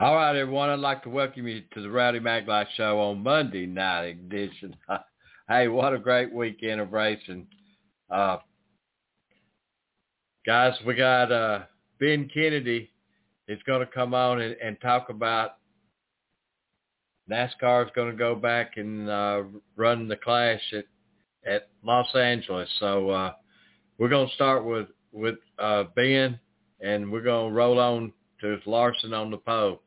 All right, everyone. I'd like to welcome you to the Rowdy Maglite Show on Monday night edition. hey, what a great weekend of racing. Uh, guys, we got uh, Ben Kennedy is going to come on and, and talk about NASCAR is going to go back and uh, run the clash at, at Los Angeles. So uh, we're going to start with, with uh, Ben, and we're going to roll on to Larson on the pole.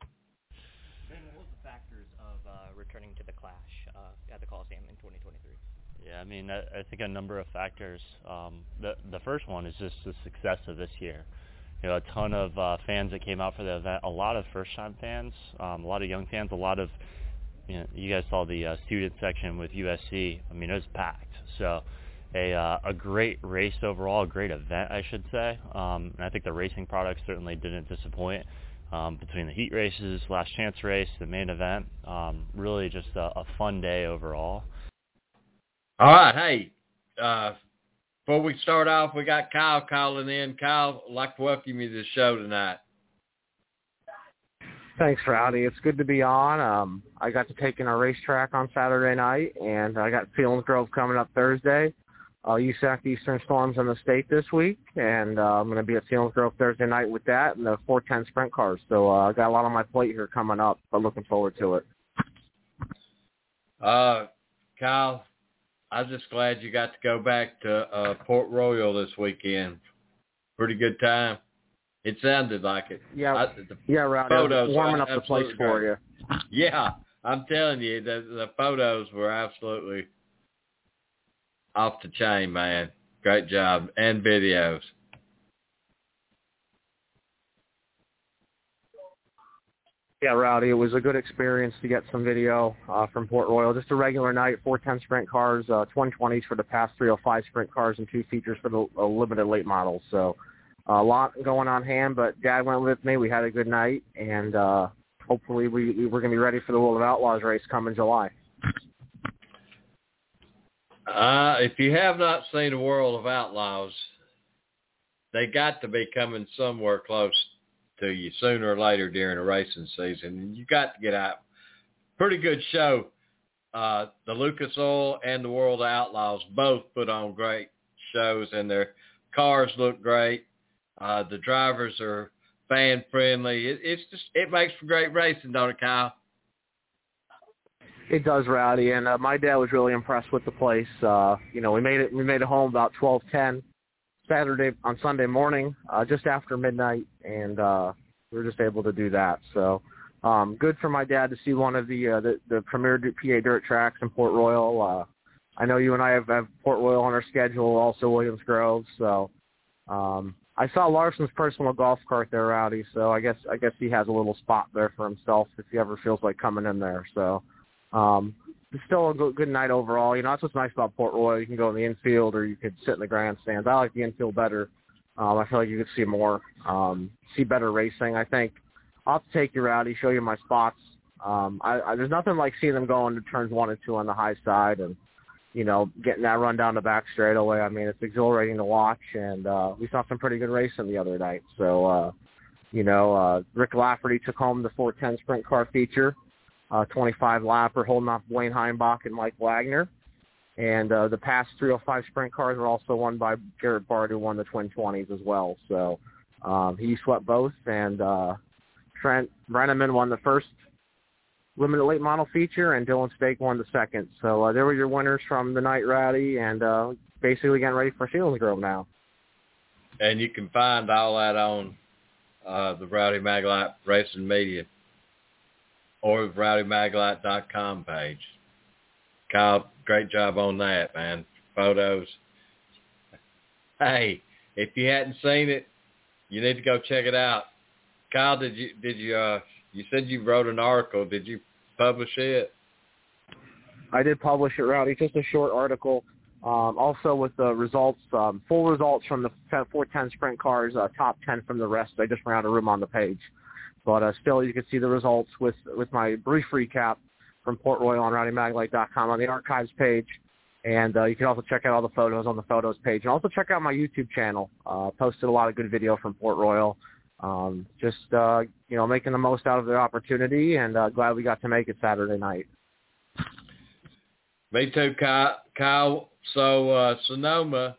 Ben, what was the factors of uh, returning to the Clash uh, at the Coliseum in 2023? Yeah, I mean, I, I think a number of factors. Um, the the first one is just the success of this year. You know, a ton of uh, fans that came out for the event. A lot of first-time fans, um, a lot of young fans, a lot of you know, you guys saw the uh, student section with USC. I mean, it was packed. So a uh, a great race overall, a great event, I should say. Um, and I think the racing products certainly didn't disappoint. Um, between the heat races, last chance race, the main event, um, really just a, a fun day overall. All right, hey, uh, before we start off, we got Kyle calling in. Kyle, I'd like to welcome you to the show tonight. Thanks, Rowdy. It's good to be on. Um, I got to take in a racetrack on Saturday night, and I got Selinsgrove coming up Thursday. Uh, USAC Eastern Storms in the state this week, and uh, I'm going to be at Selinsgrove Thursday night with that and the 410 sprint cars. So uh, I got a lot on my plate here coming up, but looking forward to it. Uh, Kyle, I'm just glad you got to go back to uh, Port Royal this weekend. Pretty good time. It sounded like it. Yeah, I, the yeah, Rowdy. photos warming up the place absolutely for you. Yeah, I'm telling you, the the photos were absolutely off the chain, man. Great job and videos. Yeah, Rowdy. It was a good experience to get some video uh, from Port Royal. Just a regular night, 410 sprint cars, uh, 2020s for the PASS 305 sprint cars, and two features for the uh, limited late models. So a lot going on hand, but Dad went with me. We had a good night, and uh, hopefully we, we we're going to be ready for the World of Outlaws race come in July. Uh, if you have not seen the World of Outlaws, they got to be coming somewhere close to you sooner or later during the racing season. And you got to get out. Pretty good show. Uh, the Lucas Oil and the World Outlaws both put on great shows, and their cars look great. Uh, the drivers are fan friendly. It, it's just it makes for great racing, don't it, Kyle? It does, Rowdy, and uh, my dad was really impressed with the place. Uh, you know, we made it. We made it home about twelve ten Saturday on Sunday morning, uh, just after midnight, and uh, we were just able to do that. So um, good for my dad to see one of the uh, the, the premier PA dirt tracks in Port Royal. Uh, I know you and I have, have Port Royal on our schedule, also Williams Grove. So um, I saw Larson's personal golf cart there, Rowdy. So I guess I guess he has a little spot there for himself if he ever feels like coming in there. So um, it's still a good, good night overall. You know, that's what's nice about Port Royal. You can go in the infield or you could sit in the grandstands. I like the infield better. Um, I feel like you could see more, um, see better racing. I think I'll take you, Rowdy, show you my spots. Um, I, I, there's nothing like seeing them going to turns one and two on the high side and, you know, getting that run down the back straightaway. I mean, it's exhilarating to watch, and uh, we saw some pretty good racing the other night. So, uh, you know, uh, Rick Lafferty took home the 410 sprint car feature uh, 25 lapper holding off Blaine Heimbach and Mike Wagner. And uh, the PASS 305 sprint cars were also won by Garrett Bard, who won the Twin 20s as well. So um, he swept both, and uh, Trent Brenneman won the first limited late model feature, and Dylan Stake won the second. So uh, there were your winners from the night rally, and uh, basically getting ready for Selinsgrove now. And you can find all that on uh, the Rowdy Maglite Racing Media or the rowdymaglite.com page. Kyle, great job on that, man. Photos. Hey, if you hadn't seen it, you need to go check it out. Kyle, did you did you uh you said you wrote an article? Did you publish it? I did publish it, Rowdy. It's just a short article. Um, also with the results, um, full results from the 410 sprint cars, uh, top 10 from the rest. I just ran out of room on the page, but uh, still you can see the results with with my brief recap from Port Royal on RowdyMaglite.com on the archives page. And uh, you can also check out all the photos on the photos page. And also check out my YouTube channel. Uh, posted a lot of good video from Port Royal. Um, just, uh, you know, making the most out of the opportunity and uh, glad we got to make it Saturday night. Me too, Kyle. Kyle so uh, Sonoma,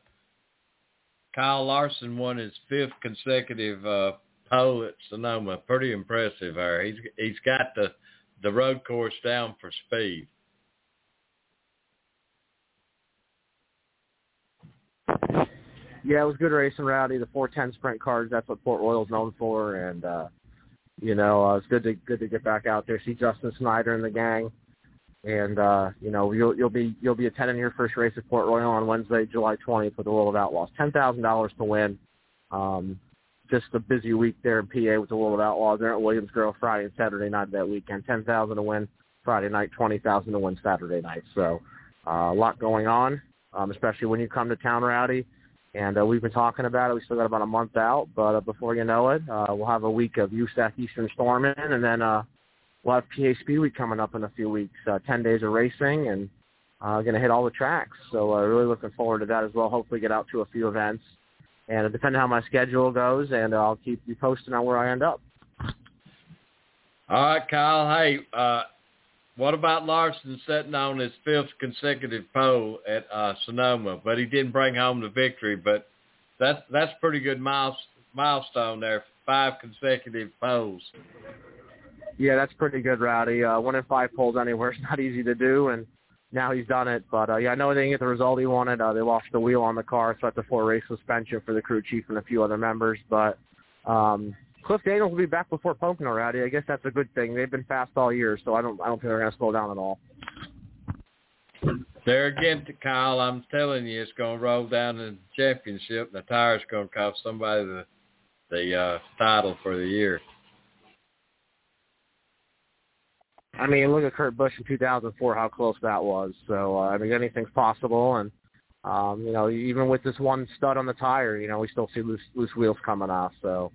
Kyle Larson won his fifth consecutive uh, at Sonoma. Pretty impressive there. He's he's got the the road course down for speed. Yeah, it was good racing, Rowdy. The 410 sprint cars, that's what Port Royal's known for, and uh, you know, uh, it's good to good to get back out there, see Justin Snyder and the gang, and uh, you know, you'll you'll be you'll be attending your first race at Port Royal on Wednesday, July 20th, with the World of Outlaws. Ten thousand dollars to win. Um, just a busy week there in PA with the World Outlaws. They're at Williams Grove Friday and Saturday night that weekend. Ten thousand to win Friday night, twenty thousand to win Saturday night. So uh, a lot going on, um, especially when you come to town, Rowdy. And uh, we've been talking about it. We still got about a month out, but uh, before you know it, uh, we'll have a week of USAC Eastern Storming, and then uh, we'll have PA Speed Week coming up in a few weeks. Uh, Ten days of racing, and uh, going to hit all the tracks. So uh, really looking forward to that as well. Hopefully get out to a few events, and depending on how my schedule goes, and I'll keep you posted on where I end up. All right, Kyle. Hey, uh, what about Larson setting on his fifth consecutive pole at uh, Sonoma? But he didn't bring home the victory. But that's that's pretty good miles, milestone there. Five consecutive poles. Yeah, that's pretty good, Rowdy. Uh, one in five poles anywhere is not easy to do, and now he's done it. But uh, yeah, I know they didn't get the result he wanted. Uh, they lost the wheel on the car, so that's a four race suspension for the crew chief and a few other members. But um, Cliff Daniels will be back before Pocono, Rowdy. I guess that's a good thing. They've been fast all year, so I don't I don't think they're going to slow down at all. There again, Kyle, I'm telling you, it's going to roll down the championship. The tire's going to cost somebody the the uh, title for the year. I mean, look at Kurt Busch in 2004, how close that was. So, uh, I mean, anything's possible. And, um, you know, even with this one stud on the tire, you know, we still see loose, loose wheels coming off. So,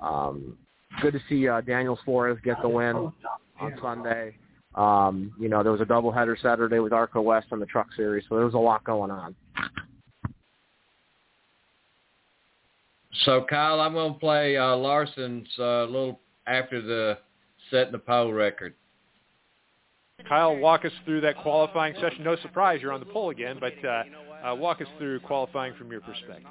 um, good to see uh, Daniel Flores get the win on Sunday. Um, you know, there was a doubleheader Saturday with Arca West on the Truck Series, so there was a lot going on. So, Kyle, I'm going to play uh, Larson's uh, little after the setting the pole record. Kyle, walk us through that qualifying session. No surprise, you're on the pole again, but uh, uh, walk us through qualifying from your perspective.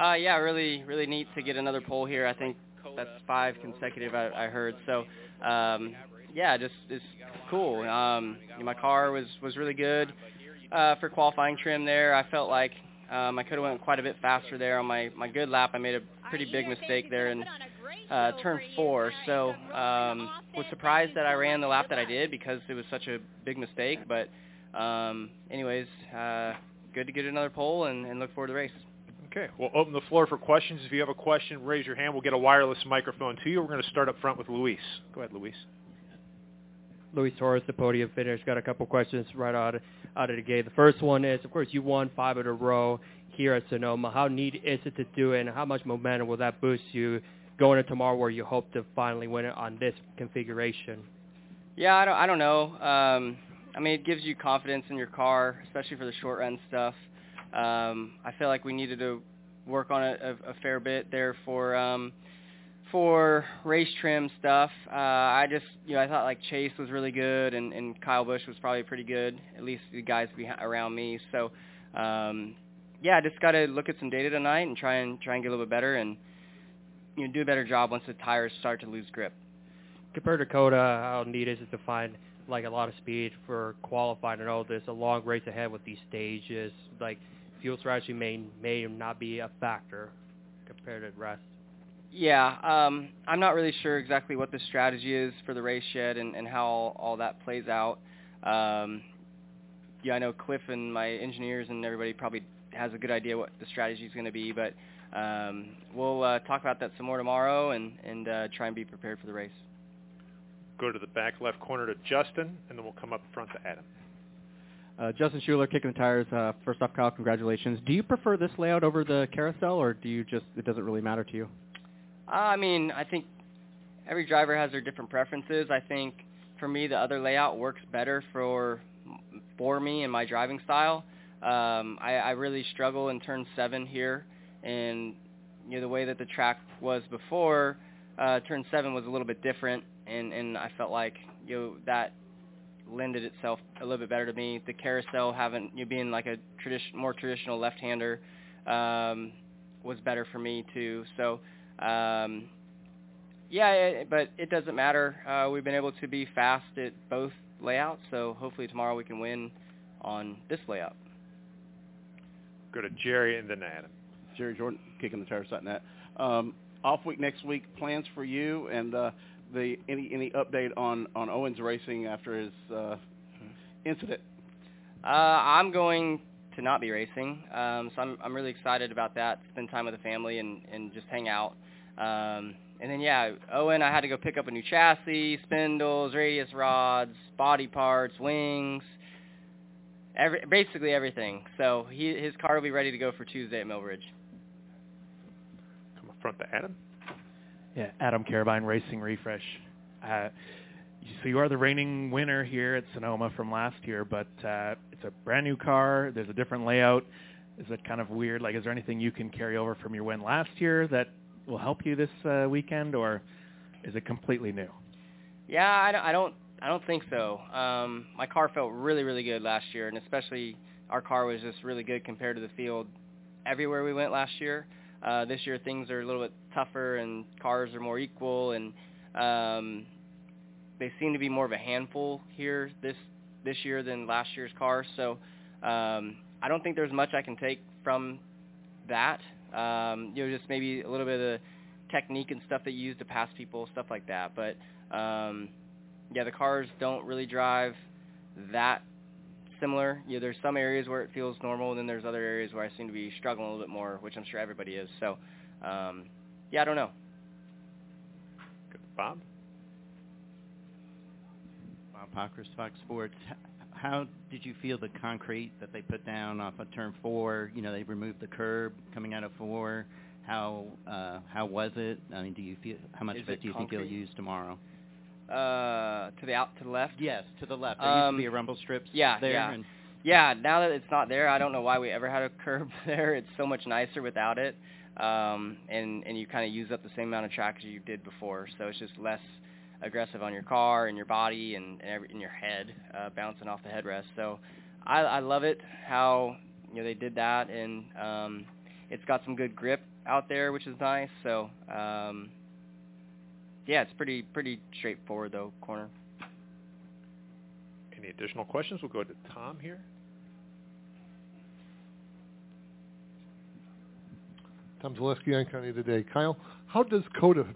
Uh, yeah, really, really neat to get another pole here. I think that's five consecutive. I, I heard so. Um, yeah, just it's cool. Um, my car was was really good uh, for qualifying trim there. I felt like um, I could have went quite a bit faster there on my my good lap. I made a pretty big mistake there in uh, turn four. So um, was surprised that I ran the lap that I did because it was such a big mistake. But um, anyways, uh, good to get another pole and, and look forward to the race. Okay, we'll open the floor for questions. If you have a question, raise your hand. We'll get a wireless microphone to you. We're going to start up front with Luis. Go ahead, Luis. Luis Torres, the podium finish. Got a couple questions right out of, out of the gate. The first one is, of course, you won five in a row here at Sonoma. How neat is it to do it, and how much momentum will that boost you going into tomorrow where you hope to finally win it on this configuration? Yeah, I don't, I don't know. Um, I mean, it gives you confidence in your car, especially for the short run stuff. Um, I feel like we needed to work on it a, a fair bit there for um, for race trim stuff. Uh, I just, you know, I thought like Chase was really good, and, and Kyle Busch was probably pretty good, at least the guys behind, around me. So, um, yeah, I just got to look at some data tonight and try and try and get a little bit better, and you know, do a better job once the tires start to lose grip. Compared to COTA, how neat is it to find like a lot of speed for qualifying? I know there's a long race ahead with these stages. Like fuel strategy may may not be a factor compared to rest. Yeah, um, I'm not really sure exactly what the strategy is for the race yet and, and how all, all that plays out. Um, yeah, I know Cliff and my engineers and everybody probably has a good idea what the strategy is going to be, but um, we'll uh, talk about that some more tomorrow and and uh, try and be prepared for the race. Go to the back left corner to Justin, and then we'll come up front to Adam. Uh, Justin Schuler, kicking the tires. Uh, first off, Kyle, congratulations. Do you prefer this layout over the carousel, or do you just it doesn't really matter to you? Uh, I mean, I think every driver has their different preferences. I think for me, the other layout works better for for me and my driving style. Um, I, I really struggle in turn seven here, and you know the way that the track was before, uh, turn seven was a little bit different, and and I felt like you know that lended itself a little bit better to me. The carousel having you know, being like a tradition more traditional left-hander um, was better for me too. So um, yeah, it, but it doesn't matter. Uh, we've been able to be fast at both layouts, so hopefully tomorrow we can win on this layout. Go to Jerry and then Adam. Jerry Jordan, kicking the tires.net. Um, off week next week, plans for you and uh, the any any update on on Owens racing after his uh, incident? Uh, I'm going to not be racing, um, so I'm I'm really excited about that. Spend time with the family and and just hang out. Um, and then yeah, Owen, I had to go pick up a new chassis, spindles, radius rods, body parts, wings, every basically everything. So he his car will be ready to go for Tuesday at Millbridge. Come up front to Adam. Yeah, Adam Carabine Racing Refresh. Uh, so you are the reigning winner here at Sonoma from last year, but uh, it's a brand new car. There's a different layout. Is it kind of weird? Like, is there anything you can carry over from your win last year that will help you this uh, weekend, or is it completely new? Yeah, I don't, I don't, I don't think so. Um, my car felt really, really good last year, and especially our car was just really good compared to the field everywhere we went last year. Uh, this year things are a little bit tougher, and cars are more equal, and um, they seem to be more of a handful here this this year than last year's cars. So um, I don't think there's much I can take from that. Um, you know, just maybe a little bit of the technique and stuff that you use to pass people, stuff like that. But um, yeah, the cars don't really drive that similar. You know, there's some areas where it feels normal, and then there's other areas where I seem to be struggling a little bit more, which I'm sure everybody is. So, um, yeah, I don't know. Good. Bob. Bob Pockrass, Fox Sports. How did you feel the concrete that they put down off of turn four? You know, they removed the curb coming out of four. How uh, how was it? I mean, do you feel how much Is of it it do you think you'll use tomorrow? Uh, to the out to the left. Yes, to the left. There Um, used to be a rumble strips yeah, there. yeah. And Yeah, now that it's not there, I don't know why we ever had a curb there. It's so much nicer without it, um, and and you kind of use up the same amount of track as you did before. So it's just less aggressive on your car and your body and and every, in your head, uh, bouncing off the headrest. So I, I love it how you know they did that, and um, it's got some good grip out there, which is nice. So um, yeah, it's pretty pretty straightforward though corner. Any additional questions? We'll go to Tom here. Tom Zaleski on County today. Kyle, how does COTA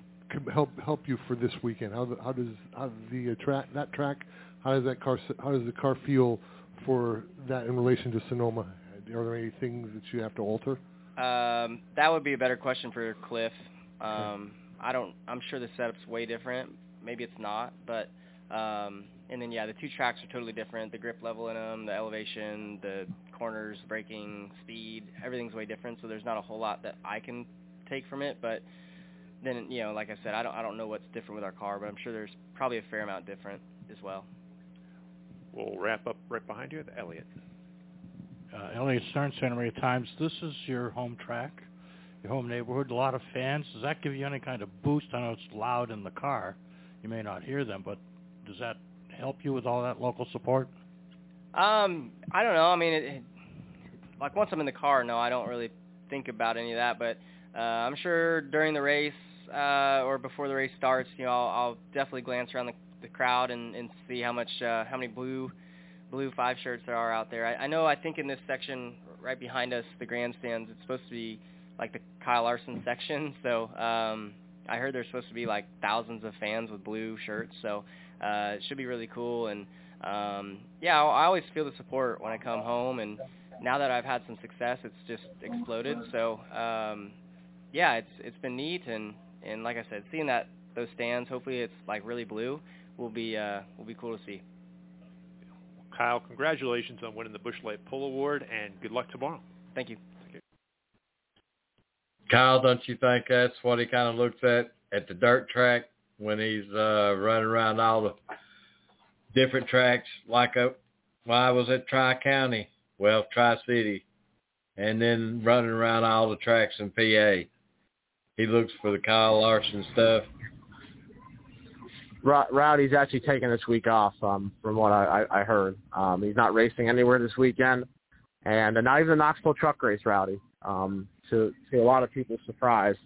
help help you for this weekend? How, how does how the uh, track that track? How does that car how does the car feel for that in relation to Sonoma? Are there any things that you have to alter? Um, that would be a better question for Cliff. Um, I don't. I'm sure the setup's way different. Maybe it's not, but um, and then yeah, the two tracks are totally different. The grip level in them, the elevation, the corners, braking, speed, everything's way different. So there's not a whole lot that I can take from it. But then you know, like I said, I don't. I don't know what's different with our car, but I'm sure there's probably a fair amount different as well. We'll wrap up right behind you at Elliot. uh, Elliott Stern Center at times. This is your home track, your home neighborhood. A lot of fans. Does that give you any kind of boost? I know it's loud in the car. You may not hear them, but does that help you with all that local support? Um, I don't know. I mean, it, it, like once I'm in the car, no, I don't really think about any of that. But uh, I'm sure during the race uh, or before the race starts, you know, I'll, I'll definitely glance around the, the crowd and, and see how much, uh, how many blue, blue five shirts there are out there. I, I know. I think in this section right behind us, the grandstands, it's supposed to be like the Kyle Larson section. So um, I heard there's supposed to be like thousands of fans with blue shirts. So uh, it should be really cool. And um, yeah, I always feel the support when I come home, and now that I've had some success, it's just exploded. So um, yeah, it's it's been neat and and like I said, seeing that those stands, hopefully it's like really blue, will be uh will be cool to see. Kyle, congratulations on winning the Busch Light Pole Award, and good luck tomorrow. Thank you. Kyle, don't you think that's what he kind of looks at at the dirt track when he's uh running around all the different tracks? Like a, when I was at Tri County, well, Tri City, and then running around all the tracks in PA. He looks for the Kyle Larson stuff. Rowdy's actually taking this week off, um, from what I, I, heard. Um, he's not racing anywhere this weekend, and uh, not even the Knoxville Truck Race, Rowdy. Um, to to a lot of people's surprise,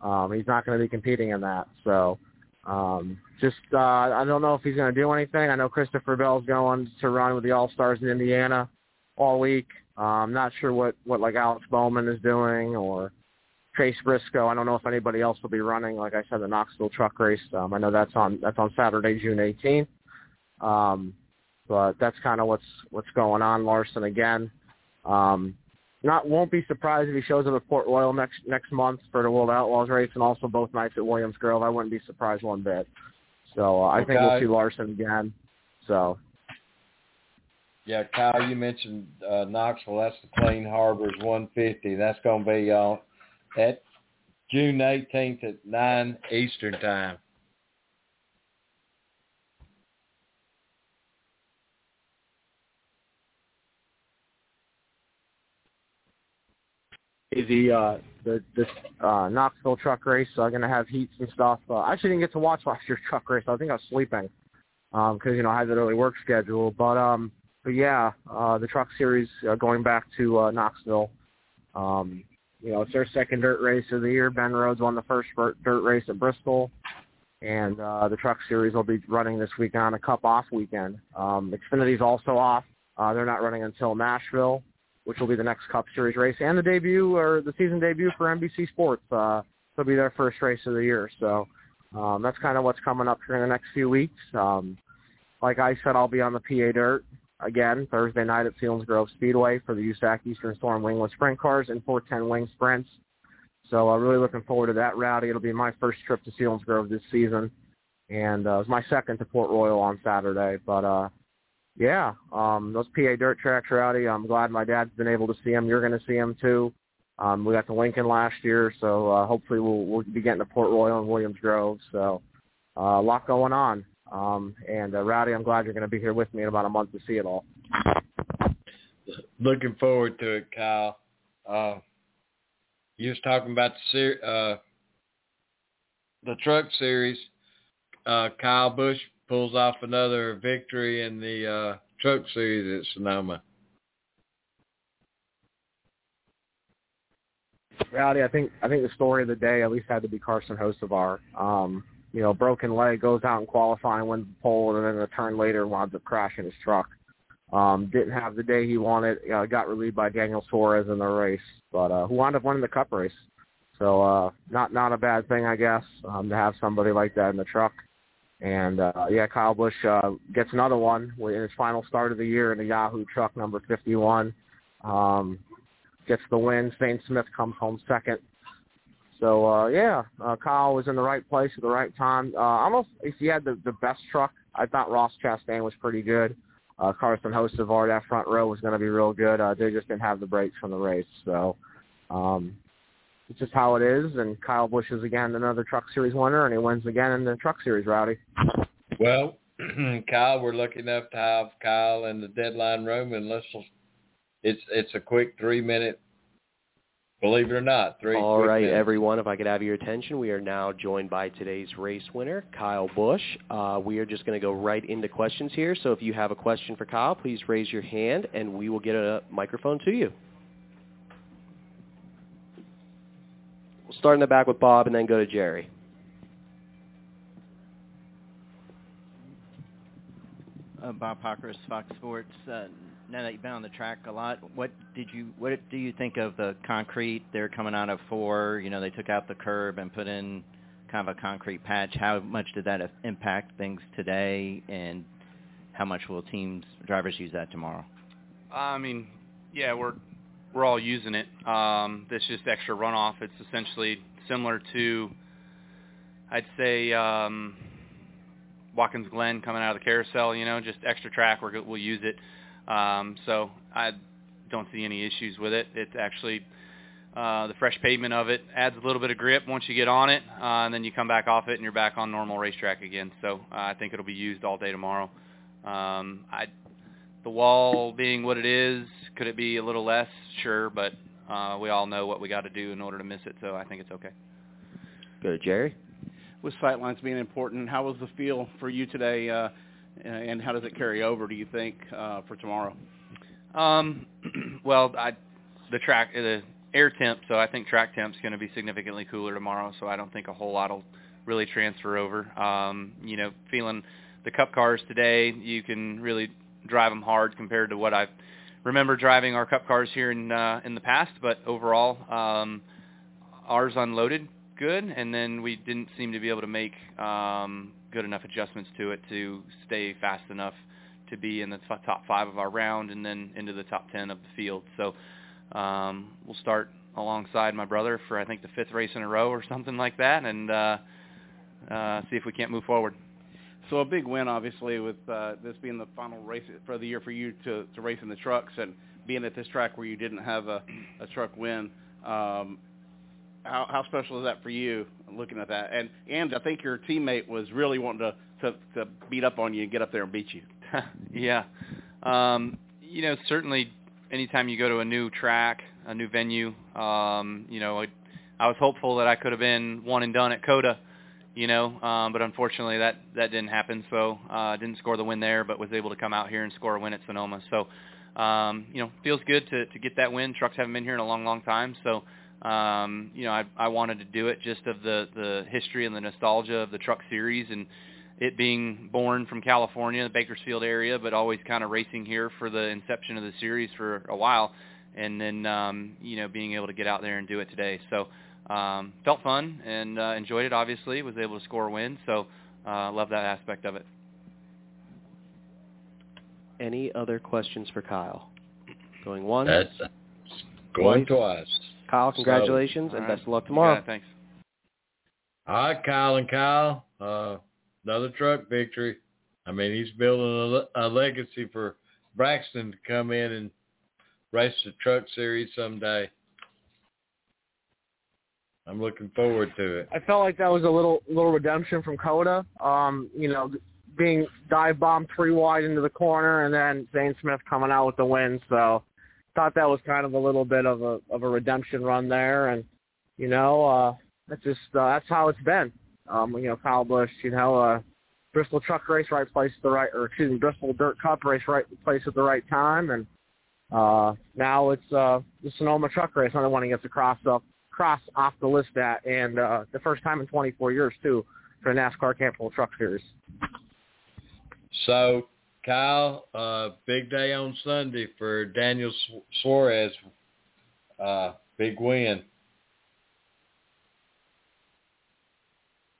um, he's not going to be competing in that. So, um, just uh, I don't know if he's going to do anything. I know Christopher Bell's going to run with the All Stars in Indiana all week. Uh, I'm not sure what what like Alex Bowman is doing or Chase Briscoe. I don't know if anybody else will be running. Like I said, the Knoxville Truck Race. Um, I know that's on that's on Saturday, June 18th. Um, but that's kind of what's what's going on. Larson again. Um, not won't be surprised if he shows up at Port Royal next next month for the World Outlaws race, and also both nights at Williams Grove. I wouldn't be surprised one bit. So uh, I think we'll see Larson again. So. Yeah, Kyle, you mentioned uh, Knoxville. That's the Clean Harbors 150. That's going to be on at June 18th at 9 Eastern Time. The uh, the this uh, Knoxville truck race. I'm gonna have heats and stuff. Uh, I actually didn't get to watch last year's truck race. I think I was sleeping because um, you know I had that early work schedule. But um, but yeah, uh, the truck series uh, going back to uh, Knoxville. Um, you know, it's their second dirt race of the year. Ben Rhodes won the first dirt race at Bristol, and uh, the truck series will be running this weekend on a Cup off weekend. Um, Xfinity's also off. Uh, they're not running until Nashville which will be the next Cup Series race and the debut or the season debut for NBC Sports. Uh, it'll be their first race of the year. So um, that's kind of what's coming up here in the next few weeks. Um, like I said, I'll be on the PA Dirt again Thursday night at Selinsgrove Speedway for the USAC Eastern Storm Wingless Sprint Cars and 410 Wing Sprints. So I'm uh, really looking forward to that rowdy. It'll be my first trip to Selinsgrove this season, and uh, it was my second to Port Royal on Saturday. But uh, yeah, um, those PA dirt tracks out. I'm glad my dad's been able to see them. You're going to see them too. Um, we got to Lincoln last year, so uh, hopefully we'll, we'll be getting to Port Royal and Williams Grove. So uh, a lot going on. Um, and uh, Rowdy, I'm glad you're going to be here with me in about a month to see it all. Looking forward to it, Kyle. Uh, you was talking about the ser- uh, the truck series. Uh, Kyle Busch pulls off another victory in the uh, truck series at Sonoma. Rowdy, I think I think the story of the day at least had to be Carson Hocevar. Um, you know, broken leg, goes out in qualifying, wins the pole, and then a turn later winds up crashing his truck. Um, didn't have the day he wanted. Uh, got relieved by Daniel Suarez in the race, but uh, who wound up winning the Cup race. So uh, not not a bad thing, I guess, um, to have somebody like that in the truck. And uh, yeah, Kyle Busch uh, gets another one in his final start of the year in the Yahoo truck number 51. Um, gets the win. Zane Smith comes home second. So uh, yeah, uh, Kyle was in the right place at the right time. Uh, almost if he had the, the best truck, I thought Ross Chastain was pretty good. Uh, Carson Hocevar, that front row was going to be real good. Uh, they just didn't have the brakes from the race. So um, it's just how it is. And Kyle Busch is again another Truck Series winner, and he wins again in the Truck Series, Rowdy. Well, Kyle, we're lucky enough to have Kyle in the deadline room, and let's. It's it's a quick three minute. Believe it or not, three. All right, minutes. everyone. If I could have your attention, we are now joined by today's race winner, Kyle Busch. Uh, we are just going to go right into questions here. So if you have a question for Kyle, please raise your hand, and we will get a microphone to you. We'll start in the back with Bob and then go to Jerry. Uh, Bob Pockrass, Fox Sports. Uh, now that you've been on the track a lot, what did you what do you think of the concrete? They're coming out of four. You know, they took out the curb and put in kind of a concrete patch. How much did that impact things today, and how much will teams drivers use that tomorrow? I mean, yeah, we're we're all using it. Um, this just extra runoff. It's essentially similar to, I'd say, um, Watkins Glen coming out of the carousel. You know, just extra track. We're, we'll use it. Um, so I don't see any issues with it. It's actually uh, the fresh pavement of it adds a little bit of grip once you get on it, uh, and then you come back off it and you're back on normal racetrack again. So uh, I think it'll be used all day tomorrow. Um, I, the wall being what it is, could it be a little less? Sure, but uh, we all know what we got to do in order to miss it, so I think it's okay. Go to Jerry. With sightlines being important, how was the feel for you today, uh, and how does it carry over? Do you think uh, for tomorrow? Um, well, I, the track, the air temp, so I think track temp's going to be significantly cooler tomorrow. So I don't think a whole lot will really transfer over. Um, you know, feeling the Cup cars today, you can really drive them hard compared to what I remember driving our Cup cars here in uh, in the past. But overall, um, ours unloaded good, and then we didn't seem to be able to make um, good enough adjustments to it to stay fast enough to be in the top five of our round and then into the top ten of the field. So um, we'll start alongside my brother for I think the fifth race in a row or something like that, and uh, uh, see if we can't move forward. So a big win, obviously, with uh, this being the final race for the year for you to, to race in the trucks and being at this track where you didn't have a, a truck win. Um, how, how special is that for you, looking at that? And and I think your teammate was really wanting to, to, to beat up on you and get up there and beat you. yeah, um, you know, certainly anytime you go to a new track, a new venue, um, you know, I, I was hopeful that I could have been one and done at COTA, you know, um, but unfortunately that that didn't happen. So uh, didn't score the win there, but was able to come out here and score a win at Sonoma. So, um, you know, feels good to to get that win. Trucks haven't been here in a long, long time, so. Um, you know, I, I wanted to do it just of the the history and the nostalgia of the Truck Series, and it being born from California, the Bakersfield area, but always kind of racing here for the inception of the series for a while, and then um, you know being able to get out there and do it today. So um, felt fun and uh, enjoyed it. Obviously, was able to score a win, so uh, love that aspect of it. Any other questions for Kyle? Going once. That's going twice. twice. Kyle, congratulations So, and all right. best of luck tomorrow. Yeah, thanks. All right, Kyle and Kyle. Uh, another truck victory. I mean, he's building a, a legacy for Brexton to come in and race the truck series someday. I'm looking forward to it. I felt like that was a little little redemption from COTA. Um, you know, being dive bombed three wide into the corner and then Zane Smith coming out with the win. So thought that was kind of a little bit of a of a redemption run there and you know, uh that's just uh, that's how it's been. Um, you know, Kyle Busch, you know, uh Bristol truck race right place at the right or excuse me, Bristol dirt cup race right place at the right time and uh now it's uh the Sonoma truck race, another one gets to cross up cross off the list at and uh the first time in twenty four years too for the NASCAR Capital Truck Series. So, Kyle, uh, big day on Sunday for Daniel Suarez. Uh, big win.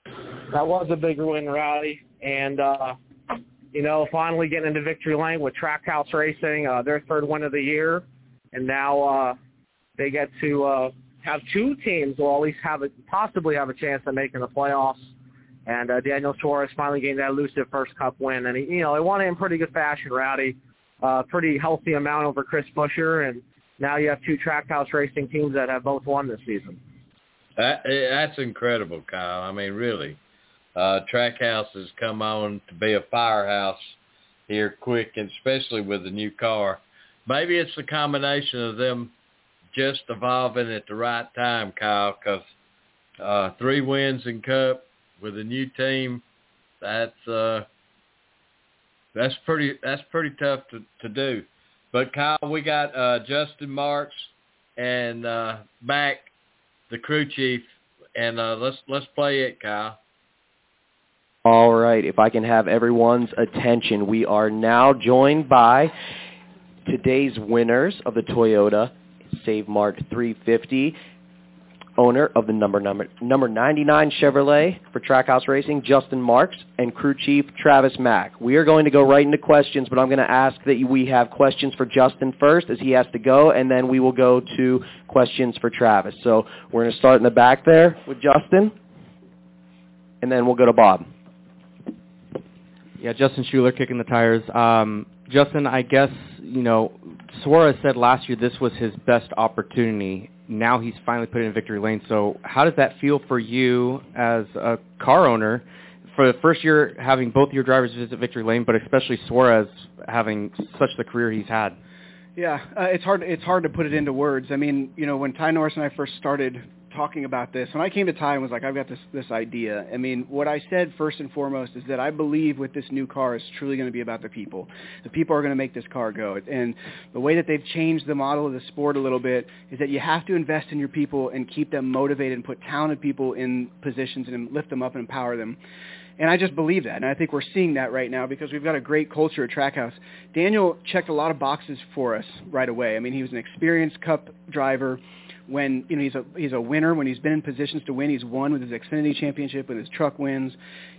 That was a big win, Rowdy. And, uh, you know, finally getting into victory lane with Trackhouse Racing, uh, their third win of the year. And now uh, they get to uh, have two teams, at least have a, possibly have a chance of making the playoffs. And uh, Daniel Suarez finally getting that elusive first Cup win. And, he, you know, they won it in pretty good fashion, Rowdy. Uh, pretty healthy amount over Chris Buescher. And now you have two Trackhouse Racing teams that have both won this season. That, eh, that's incredible, Kyle. I mean, really. Uh, Trackhouse has come on to be a firehouse here quick, and especially with the new car. Maybe it's a combination of them just evolving at the right time, Kyle, because uh, three wins in Cup with a new team, that's uh, that's pretty that's pretty tough to, to do. But Kyle, we got uh, Justin Marks and uh, back the crew chief, and uh, let's let's play it, Kyle. All right, if I can have everyone's attention, we are now joined by today's winners of the Toyota Save Mart 350. owner of the number number number 99 Chevrolet for Trackhouse Racing, Justin Marks, and crew chief Travis Mack. We are going to go right into questions, but I'm going to ask that we have questions for Justin first as he has to go, and then we will go to questions for Travis. So we're going to start in the back there with Justin, and then we'll go to Bob. Yeah, Justin Schuler kicking the tires. Um, Justin, I guess, you know, Suarez said last year this was his best opportunity. Now he's finally put it in victory lane. So how does that feel for you as a car owner for the first year having both your drivers visit victory lane, but especially Suarez having such the career he's had? Yeah, uh, it's hard. It's hard to put it into words. I mean, you know, when Ty Norris and I first started talking about this, when I came to Ty and was like, I've got this this idea. I mean, what I said first and foremost is that I believe with this new car is truly going to be about the people. The people are going to make this car go. And the way that they've changed the model of the sport a little bit is that you have to invest in your people and keep them motivated and put talented people in positions and lift them up and empower them. And I just believe that. And I think we're seeing that right now because we've got a great culture at Trackhouse. Daniel checked a lot of boxes for us right away. I mean, he was an experienced cup driver when you know he's a he's a winner. When he's been in positions to win he's won with his Xfinity championship with his truck wins.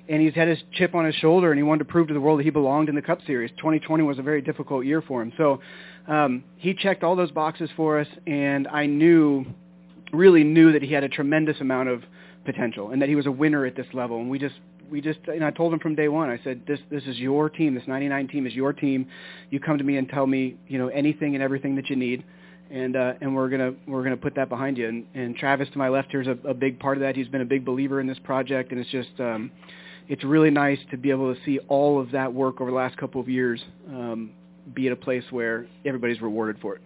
And he's had his chip on his shoulder and he wanted to prove to the world that he belonged in the cup series. 2020 was a very difficult year for him. So um he checked all those boxes for us and I knew really knew that he had a tremendous amount of potential and that he was a winner at this level. And we just we just and I told him from day one I said this this is your team. This 99 team is your team. You come to me and tell me you know anything and everything that you need and uh, and we're gonna we're gonna put that behind you. And, and Travis to my left here is a, a big part of that. He's been a big believer in this project, and it's just um, it's really nice to be able to see all of that work over the last couple of years um, be at a place where everybody's rewarded for it.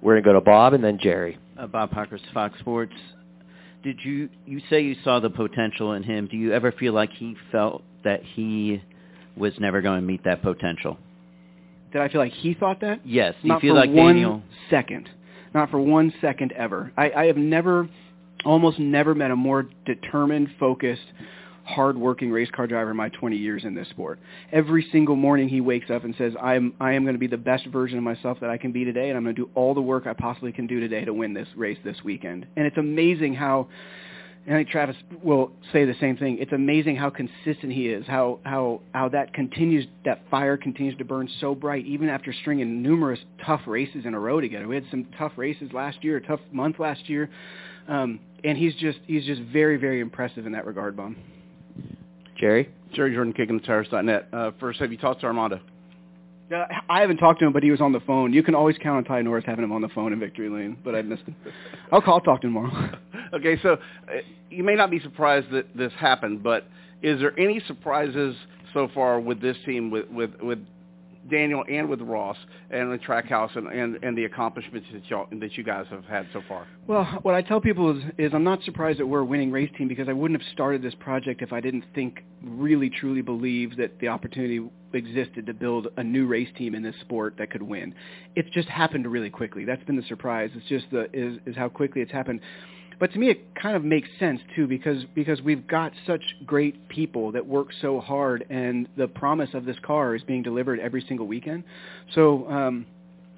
We're going to go to Bob and then Jerry. Uh, Bob Pockrass, Fox Sports. Did you you say you saw the potential in him? Do you ever feel like he felt that he was never going to meet that potential? Did I feel like he thought that? Yes. Do Not you feel for like one Daniel? second. Not for one second ever. I, I have never, almost never met a more determined, focused, hard-working race car driver in my 20 years in this sport. Every single morning he wakes up and says, "I'm I am going to be the best version of myself that I can be today, and I'm going to do all the work I possibly can do today to win this race this weekend." And it's amazing how and I think Travis will say the same thing. It's amazing how consistent he is, how how how that continues, that fire continues to burn so bright, even after stringing numerous tough races in a row together. We had some tough races last year, a tough month last year, um, and he's just he's just very very impressive in that regard, Bob. Jerry. Jerry Jordan, kickingthetires.net. Uh, first, have you talked to Armando? Uh, I haven't talked to him, but he was on the phone. You can always count on Ty Norris having him on the phone in Victory Lane, but I missed him. I'll call, talk to him tomorrow. okay, so uh, you may not be surprised that this happened, but is there any surprises so far with this team, with with, with Daniel and with Ross and the Trackhouse and, and, and the accomplishments that, y'all, that you guys have had so far? Well, what I tell people is, is I'm not surprised that we're a winning race team because I wouldn't have started this project if I didn't think, really, truly believe that the opportunity existed to build a new race team in this sport that could win. It's just happened really quickly. That's been the surprise. It's just the is, is how quickly it's happened. But to me, it kind of makes sense too because because we've got such great people that work so hard, and the promise of this car is being delivered every single weekend. So. um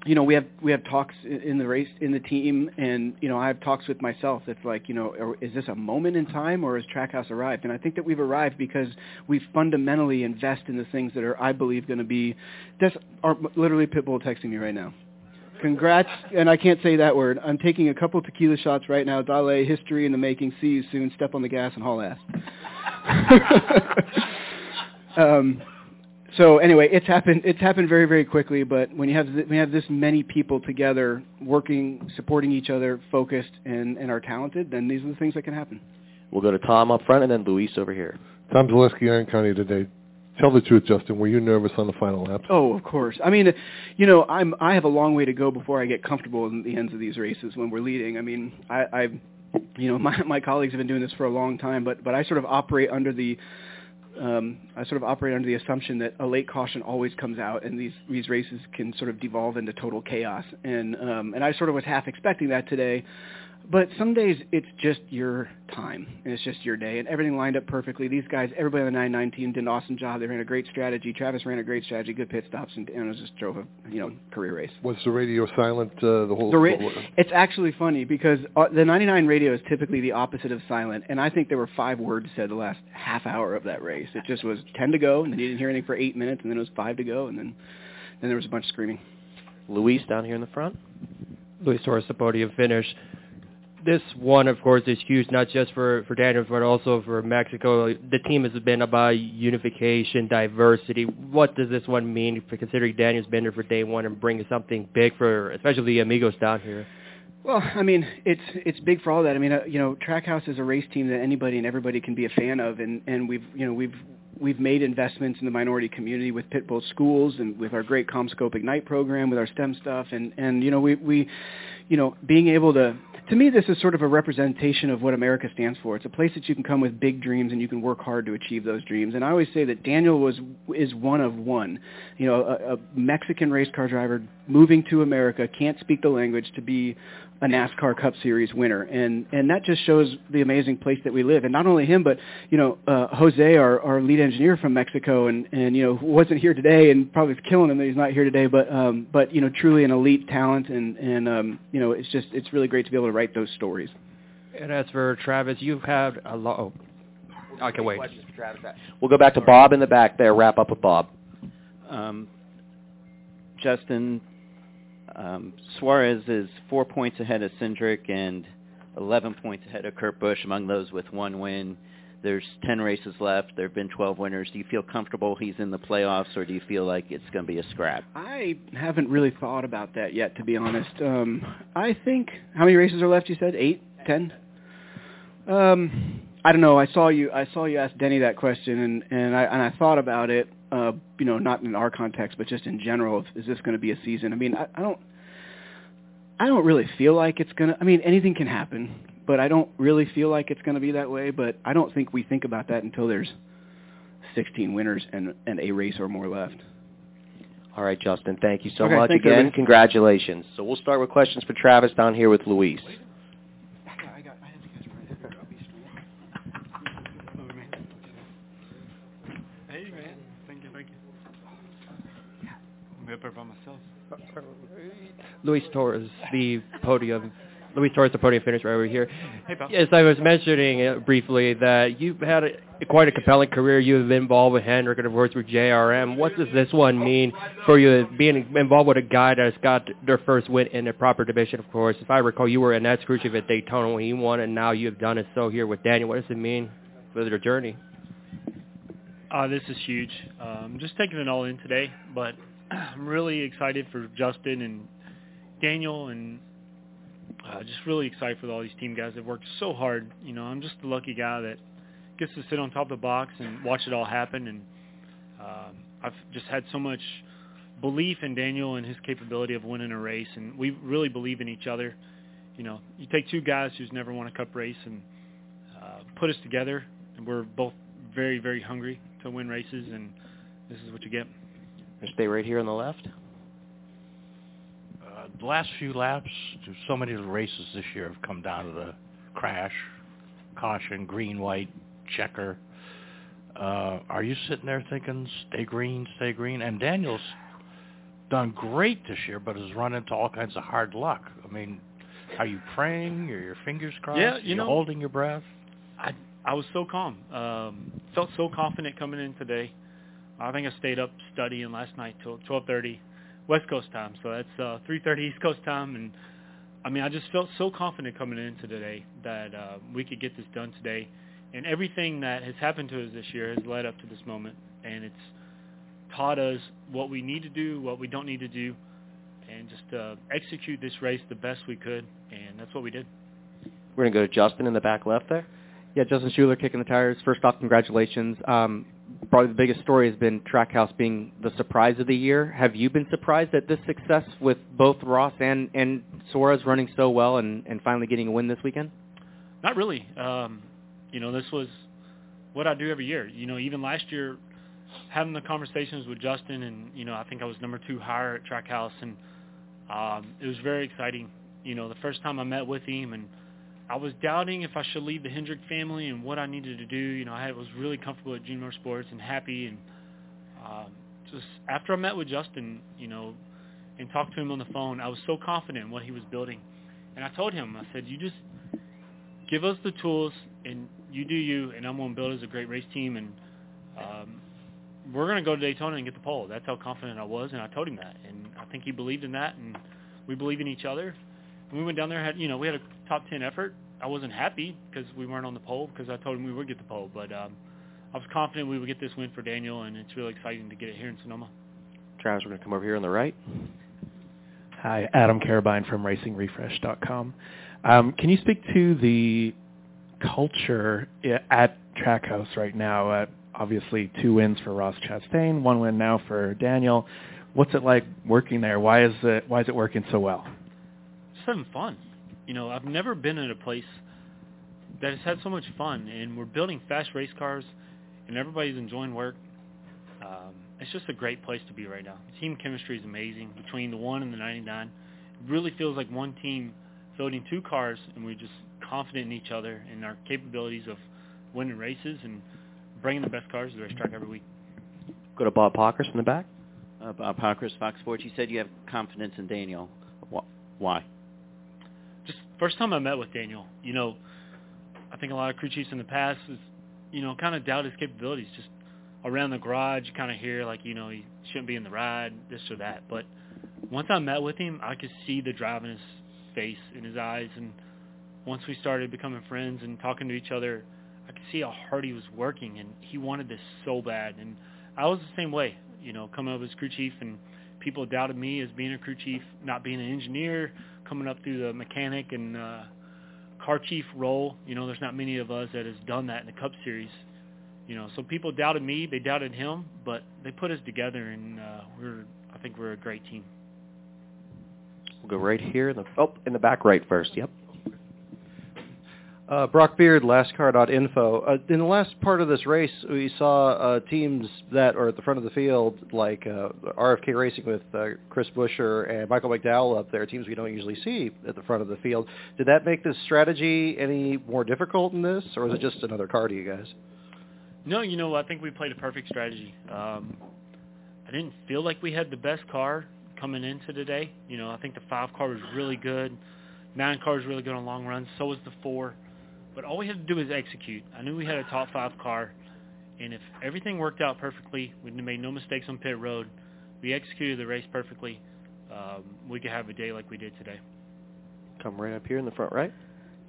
you know, we have we have talks in the race in the team, and you know, I have talks with myself. That's like, you know, is this a moment in time, or has Trackhouse arrived? And I think that we've arrived because we fundamentally invest in the things that are, I believe, going to be. That's are literally Pitbull texting me right now. Congrats, and I can't say that word. I'm taking a couple tequila shots right now. Dale, history in the making. See you soon. Step on the gas and haul ass. um, so anyway, it's happened. It's happened very, very quickly. But when you have th- when you have this many people together, working, supporting each other, focused, and and are talented, then these are the things that can happen. We'll go to Tom up front and then Luis over here. Tom Zaleski, Iron County today. Tell the truth, Justin. Were you nervous on the final lap? Oh, of course. I mean, you know, I'm I have a long way to go before I get comfortable in the ends of these races when we're leading. I mean, I, I you know, my my colleagues have been doing this for a long time, but but I sort of operate under the um, I sort of operate under the assumption that a late caution always comes out, and these these races can sort of devolve into total chaos. And um, and I sort of was half expecting that today. But some days it's just your time, and it's just your day, and everything lined up perfectly. These guys, everybody on the 99 team did an awesome job. They ran a great strategy. Travis ran a great strategy, good pit stops, and, and it was just drove a you know career race. Was the radio silent uh, the whole? The ra- it's actually funny because uh, the 99 radio is typically the opposite of silent, and I think there were five words said the last half hour of that race. It just was 10 to go, and then you didn't hear anything for eight minutes, and then it was five to go, and then then there was a bunch of screaming. Luis down here in the front. Luis Torres, the podium finish. This one, of course, is huge, not just for, for Daniels, but also for Mexico. The team has been about unification, diversity. What does this one mean for considering Daniel's been there for day one and bringing something big for, especially the amigos down here? Well, I mean, it's it's big for all that. I mean, uh, you know, Trackhouse is a race team that anybody and everybody can be a fan of, and and we've you know we've we've made investments in the minority community with Pitbull schools and with our great CommScope Ignite program with our STEM stuff, and and you know we we, you know, being able to to me, this is sort of a representation of what America stands for. It's a place that you can come with big dreams and you can work hard to achieve those dreams. And I always say that Daniel was is one of one. You know, a, a Mexican race car driver moving to America, can't speak the language, to be a NASCAR Cup Series winner, and and that just shows the amazing place that we live. And not only him, but you know uh, Jose, our our lead engineer from Mexico, and and you know wasn't here today, and probably is killing him that he's not here today. But um, but you know truly an elite talent, and and um, you know it's just it's really great to be able to write those stories. And as for Travis, you've had a lot. Oh, I can wait. Questions for Travis. We'll go back to Bob in the back there. Wrap up with Bob. Um, Justin, um, Suarez is four points ahead of Cindric and 11 points ahead of Kurt Busch among those with one win. There's 10 races left. There have been 12 winners. Do you feel comfortable he's in the playoffs, or do you feel like it's going to be a scrap? I haven't really thought about that yet, to be honest. Um, I think how many races are left? You said eight, ten. Um, I don't know. I saw you. I saw you ask Denny that question, and and I and I thought about it. Uh, you know, not in our context, but just in general. Is this going to be a season? I mean, I, I don't. I don't really feel like it's gonna. I mean, anything can happen, but I don't really feel like it's gonna be that way. But I don't think we think about that until there's 16 winners and and a race or more left. All right, Justin. Thank you so Okay, much again. everybody. Congratulations. So we'll start with questions for Travis down here with Luis. Hey man, thank you, thank you. I'm up here by myself. Luis Torres, the podium. Luis Torres, the podium finish right over here. Hey, pal. As I was mentioning uh, briefly, that you've had a, quite a compelling career. You've been involved with Hendrick and, of course, with JRM. What does this one mean for you, being involved with a guy that's got their first win in a proper division, of course? If I recall, you were in that Khrushchev at Daytona when he won, and now you've done it so here with Daniel. What does it mean for their journey? Uh, this is huge. Um, just taking it all in today, but I'm really excited for Justin and Daniel, and uh, just really excited for all these team guys that worked so hard. You know, I'm just the lucky guy that gets to sit on top of the box and watch it all happen. And um, I've just had so much belief in Daniel and his capability of winning a race, and we really believe in each other. You know, you take two guys who's never won a cup race and uh, put us together, and we're both very, very hungry to win races, and this is what you get. Stay right here on the left. The last few laps, so many of the races this year have come down to the crash, caution, green, white, checker. Uh, are you sitting there thinking, stay green, stay green? And Daniel's done great this year, but has run into all kinds of hard luck. I mean, are you praying? Are your fingers crossed? Yeah, Are you know- holding your breath. I I was so calm. Um, felt so confident coming in today. I think I stayed up studying last night till 12:30 West Coast time. So that's uh, 3:30 East Coast time, and I mean I just felt so confident coming into today that uh, we could get this done today. And everything that has happened to us this year has led up to this moment, and it's taught us what we need to do, what we don't need to do, and just uh, execute this race the best we could. And that's what we did. We're going to go to Justin in the back left there. Yeah, Justin Schuler kicking the tires. First off, congratulations. Um, probably the biggest story has been Trackhouse being the surprise of the year. Have you been surprised at this success with both Ross and, and Suarez running so well and, and finally getting a win this weekend? Not really. Um, you know, this was what I do every year. You know, even last year, having the conversations with Justin, and you know, I think I was number two higher at Trackhouse, and um, it was very exciting. You know, the first time I met with him, and I was doubting if I should leave the Hendrick family and what I needed to do. You know, I had, was really comfortable at Junior Sports and happy. And um, just after I met with Justin, you know, and talked to him on the phone, I was so confident in what he was building. And I told him, I said, you just give us the tools and you do you, and I'm going to build us a great race team. And um, we're going to go to Daytona and get the pole. That's how confident I was, and I told him that. And I think he believed in that, and we believe in each other. And we went down there, had you know, we had a top ten effort. I wasn't happy because we weren't on the pole because I told him we would get the pole, but um, I was confident we would get this win for Daniel, and it's really exciting to get it here in Sonoma. Travis, we're going to come over here on the right. Hi, Adam Carabine from RacingRefresh.com. Um, can you speak to the culture at Trackhouse right now? Uh, obviously, two wins for Ross Chastain, one win now for Daniel. What's it like working there? Why is it why is it working so well? Just having fun. You know, I've never been at a place that has had so much fun, and we're building fast race cars, and everybody's enjoying work. Um, it's just a great place to be right now. The team chemistry is amazing between the one and the 99. It really feels like one team building two cars, and we're just confident in each other and our capabilities of winning races and bringing the best cars to the racetrack every week. Go to Bob Pockrass in the back. Uh, Bob Pockrass, Fox Sports. You said you have confidence in Daniel. Why? Just first time I met with Daniel, you know, I think a lot of crew chiefs in the past is, you know, kind of doubt his capabilities. Just around the garage, you kind of hear like, you know, he shouldn't be in the ride, this or that. But once I met with him, I could see the drive in his face, in his eyes, and once we started becoming friends and talking to each other, I could see how hard he was working, and he wanted this so bad. And I was the same way, you know, coming up as crew chief, and people doubted me as being a crew chief, not being an engineer, coming up through the mechanic and uh, car chief role. You know, there's not many of us that has done that in the Cup Series. You know, so people doubted me, they doubted him, but they put us together, and uh, we're I think we're a great team. We'll go right here in the oh in the back right first. Yep. Uh, Brock Beard, lastcar.info. Uh, in the last part of this race, we saw uh, teams that are at the front of the field, like uh, RFK Racing with uh, Chris Buescher and Michael McDowell up there, teams we don't usually see at the front of the field. Did that make this strategy any more difficult in this, or was it just another car to you guys? No, you know, I think we played a perfect strategy. Um, I didn't feel like we had the best car coming into today. You know, I think the five car was really good. Nine car was really good on long runs. So was the four. But all we had to do was execute. I knew we had a top five car, and if everything worked out perfectly, we made no mistakes on pit road, we executed the race perfectly, um, we could have a day like we did today. Come right up here in the front right.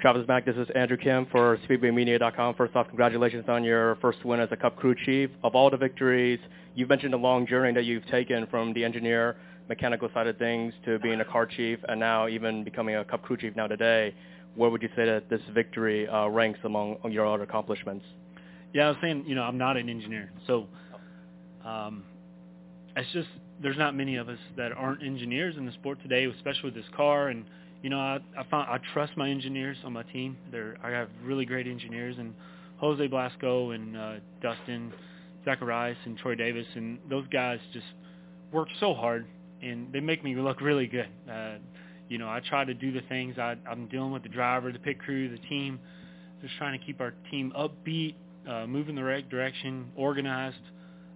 Travis Mack, this is Andrew Kim for SpeedwayMedia.com. First off, congratulations on your first win as a Cup crew chief. Of all the victories, you've mentioned the long journey that you've taken from the engineer, mechanical side of things to being a car chief and now even becoming a Cup crew chief now today where would you say that this victory uh, ranks among your other accomplishments? Yeah, I was saying, you know, I'm not an engineer, so um, it's just there's not many of us that aren't engineers in the sport today, especially with this car. And you know, I, I found I trust my engineers on my team. They're I have really great engineers, and Jose Blasco and uh, Dustin Zacharias and Troy Davis, and those guys just work so hard, and they make me look really good. Uh, you know, I try to do the things I, I'm dealing with the driver, the pit crew, the team, just trying to keep our team upbeat, uh, moving the right direction, organized,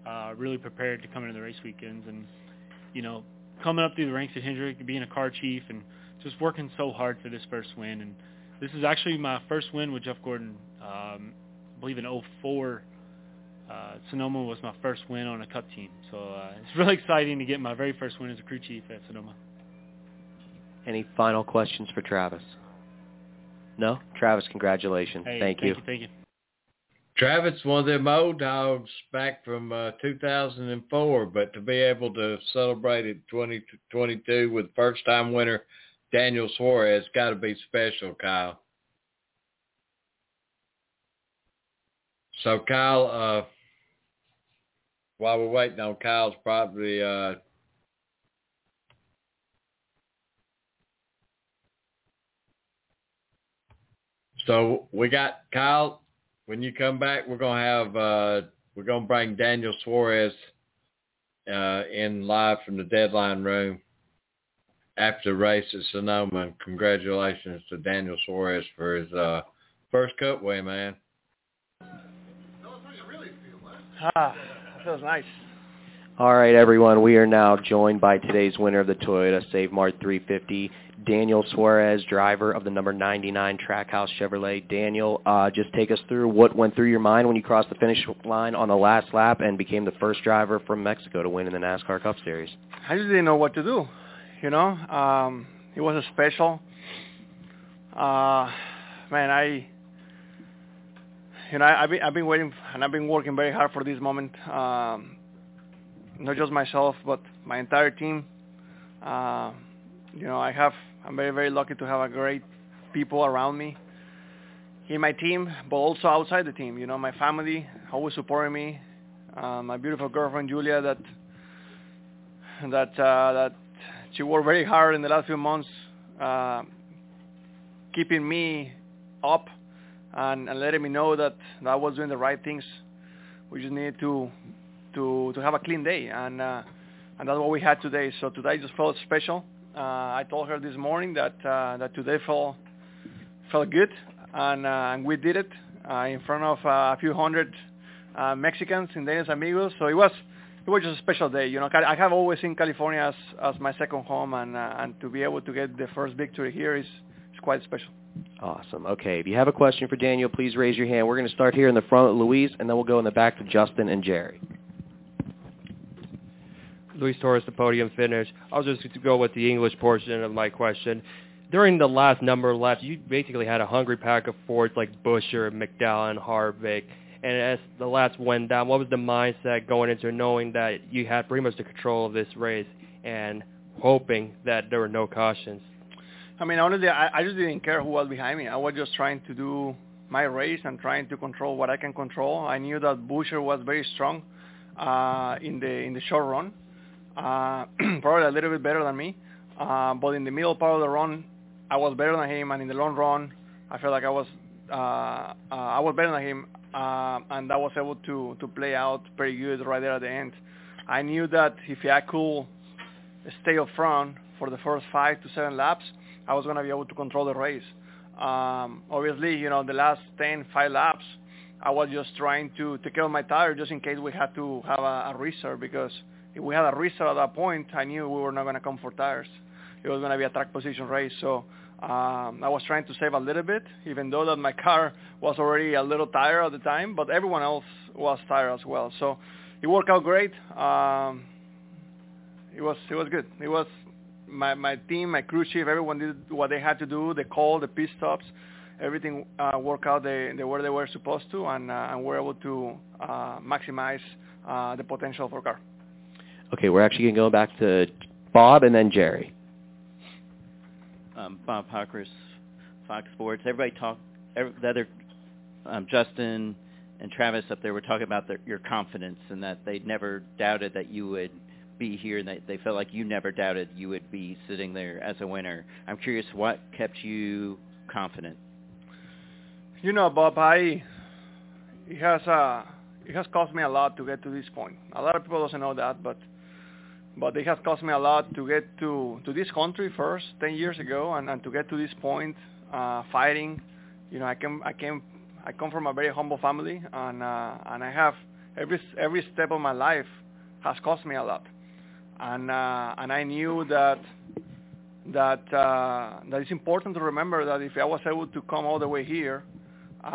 uh, really prepared to come into the race weekends, and you know, coming up through the ranks at Hendrick, being a car chief, and just working so hard for this first win. And this is actually my first win with Jeff Gordon. Um, I believe in 04. Uh, Sonoma was my first win on a Cup team, so uh, it's really exciting to get my very first win as a crew chief at Sonoma. Any final questions for Travis? No? Travis, congratulations. Hey, thank, thank you. Thank you. Travis, one of them old dogs back from uh, 2004, but to be able to celebrate it 2022 with first-time winner Daniel Suarez got to be special, Kyle. So, Kyle, uh, while we're waiting on Kyle's probably uh, So we got Kyle. When you come back, we're gonna have uh, we're gonna bring Daniel Suarez uh, in live from the deadline room. after the race at Sonoma. And congratulations to Daniel Suarez for his uh, first Cup win, man. Ah, feels nice. All right, everyone. We are now joined by today's winner of the Toyota Save Mart 350, Daniel Suarez, driver of the number 99 Trackhouse Chevrolet. Daniel, uh, just take us through what went through your mind when you crossed the finish line on the last lap and became the first driver from Mexico to win in the NASCAR Cup Series. I just didn't know what to do. You know, um, it was a special. Uh, man, I, you know, I, I've been I've been waiting and I've been working very hard for this moment. Um, not just myself, but my entire team. Uh, you know, I have, I'm very, very lucky to have a great people around me in my team, but also outside the team. You know, my family always supporting me. Uh, my beautiful girlfriend Julia, that that uh, that she worked very hard in the last few months, uh, keeping me up and, and letting me know that, that I was doing the right things. We just needed to to to have a clean day, and uh, and that's what we had today. So today just felt special. Uh, I told her this morning that uh, that today felt felt good, and uh, and we did it uh, in front of uh, a few hundred uh, Mexicans in Daniels Amigos. So it was it was just a special day. You know, I have always seen California as as my second home, and uh, and to be able to get the first victory here is is quite special. Awesome. Okay, if you have a question for Daniel, please raise your hand. We're going to start here in the front with Luis, and then we'll go in the back to Justin and Jerry. Luis Torres, the podium finish. I'll just go with the English portion of my question. During the last number of laps, you basically had a hungry pack of Fords like Buescher, McDowell, and Harvick. And as the laps went down, what was the mindset going into knowing that you had pretty much the control of this race and hoping that there were no cautions? I mean, honestly, I, I just didn't care who was behind me. I was just trying to do my race and trying to control what I can control. I knew that Buescher was very strong uh, in the in the short run, uh, probably a little bit better than me. Uh, but in the middle part of the run, I was better than him, and in the long run, I felt like I was uh, uh, I was better than him, uh, and I was able to to play out pretty good right there at the end. I knew that if I could stay up front for the first five to seven laps, I was going to be able to control the race. Um, obviously, you know, the last 10, five laps, I was just trying to take care of my tire just in case we had to have a, a reserve because if we had a reserve at that point, I knew we were not going to come for tires. It was going to be a track position race. So um, I was trying to save a little bit, even though that my car was already a little tired at the time, but everyone else was tired as well. So it worked out great. Um, it was it was good. It was my my team, my crew chief, everyone did what they had to do. The call, the pit stops, everything uh, worked out the, the where they were supposed to, and uh, and we're able to uh, maximize uh, the potential for car. Okay, we're actually going to go back to Bob and then Jerry. Um, Bob Pockrass, Fox Sports. Everybody talk. Every, the other um, Justin and Travis up there were talking about their, your confidence and that they never doubted that you would be here and they, they felt like you never doubted you would be sitting there as a winner. I'm curious what kept you confident. You know, Bob, I it has uh it has cost me a lot to get to this point. A lot of people doesn't know that, but but it has cost me a lot to get to to this country first 10 years ago and, and to get to this point uh fighting. You know i came i came i come from a very humble family and uh and i have every every step of my life has cost me a lot. And uh and i knew that that uh that it's important to remember that if i was able to come all the way here uh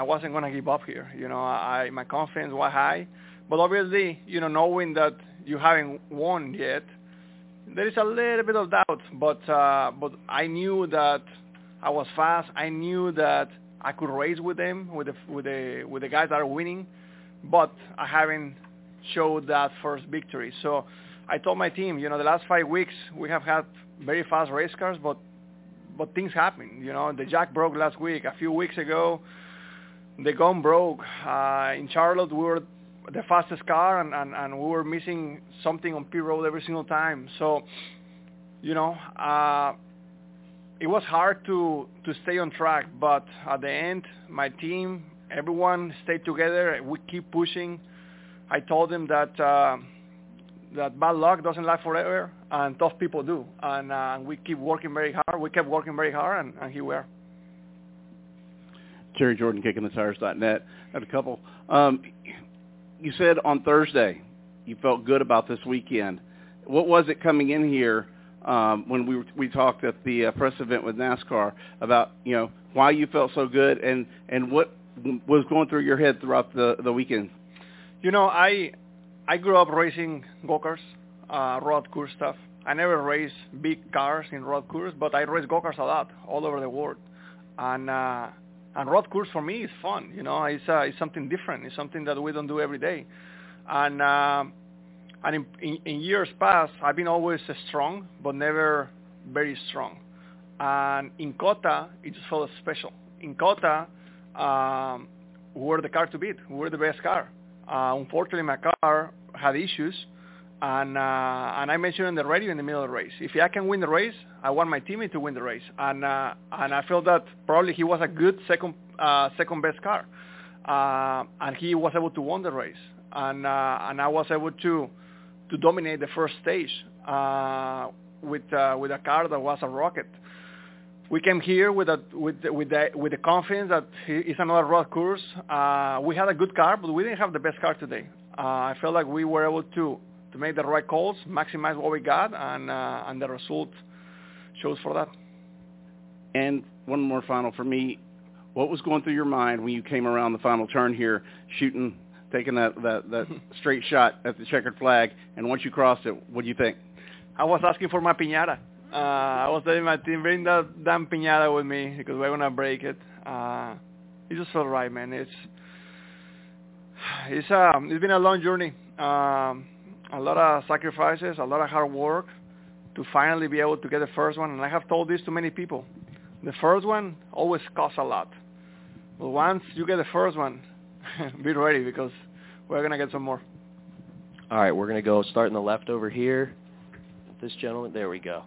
i wasn't going to give up here. You know i my confidence was high. But obviously you know knowing that you haven't won yet, there is a little bit of doubt. But uh, but I knew that I was fast. I knew that I could race with them, with the with the with the guys that are winning. But I haven't showed that first victory. So I told my team, you know, the last five weeks we have had very fast race cars, but but things happen. You know, the jack broke last week. A few weeks ago, the gun broke. Uh, in Charlotte, we were the fastest car and, and, and we were missing something on pit road every single time. So, you know, uh, it was hard to, to stay on track, but at the end, my team, everyone stayed together. We keep pushing. I told them that uh, that bad luck doesn't last forever, and tough people do. And uh, we keep working very hard. We kept working very hard, and, and here we are. Jerry Jordan. I have a couple. Um, you said on Thursday you felt good about this weekend. What was it coming in here um, when we we talked at the uh, press event with NASCAR about you know why you felt so good and and what was going through your head throughout the the weekend? You know, I I grew up racing go-karts, uh, road course stuff. I never raced big cars in road course, but I race go-karts a lot all over the world. And uh, and road course for me is fun. You know, it's uh, it's something different. It's something that we don't do every day. And uh, and in, in, in years past, I've been always strong, but never very strong. And in COTA, it just felt special. In COTA, um, we were the car to beat. We were the best car. Uh, unfortunately, my car had issues, and uh, and I mentioned in the radio in the middle of the race, if I can win the race, I want my teammate to win the race, and uh, and I felt that probably he was a good second uh, second best car, uh, and he was able to win the race, and uh, and I was able to to dominate the first stage uh, with with a car that was a rocket. We came here with a, with with the with the confidence that it's another road course. We had a good car, but we didn't have the best car today. I felt like we were able to to make the right calls, maximize what we got, and uh, and the result shows for that. And one more final for me. What was going through your mind when you came around the final turn here, shooting, taking that that, that straight shot at the checkered flag, and once you crossed it, what do you think? I was asking for my piñata. Uh, I was telling my team, bring that damn piñata with me because we're gonna break it. Uh, it just felt right, man. It's it's um it's been a long journey. Um, a lot of sacrifices, a lot of hard work to finally be able to get the first one. And I have told this to many people. The first one always costs a lot. But once you get the first one, be ready because we're going to get some more. All right, we're going to go start in the left over here. This gentleman, there we go.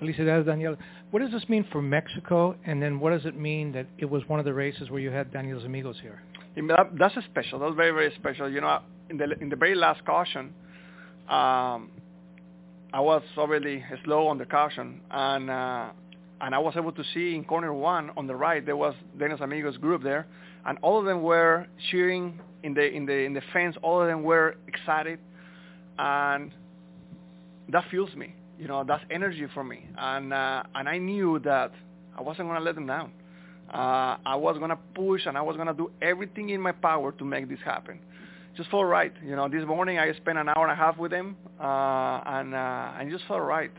Felicidades, Daniel. What does this mean for Mexico? And then what does it mean that it was one of the races where you had Daniel's Amigos here? That, that's special. That's very, very special. You know, in the in the very last caution, um, I was already slow on the caution, and uh, and I was able to see in corner one on the right there was Daniel's Amigos group there, and all of them were cheering in the in the in the fence. All of them were excited, and that fuels me. You know, that's energy for me, and uh, and I knew that I wasn't going to let them down. Uh, I was going to push and I was going to do everything in my power to make this happen. Just felt right. You know, this morning I spent an hour and a half with him, uh, and uh, and just felt right.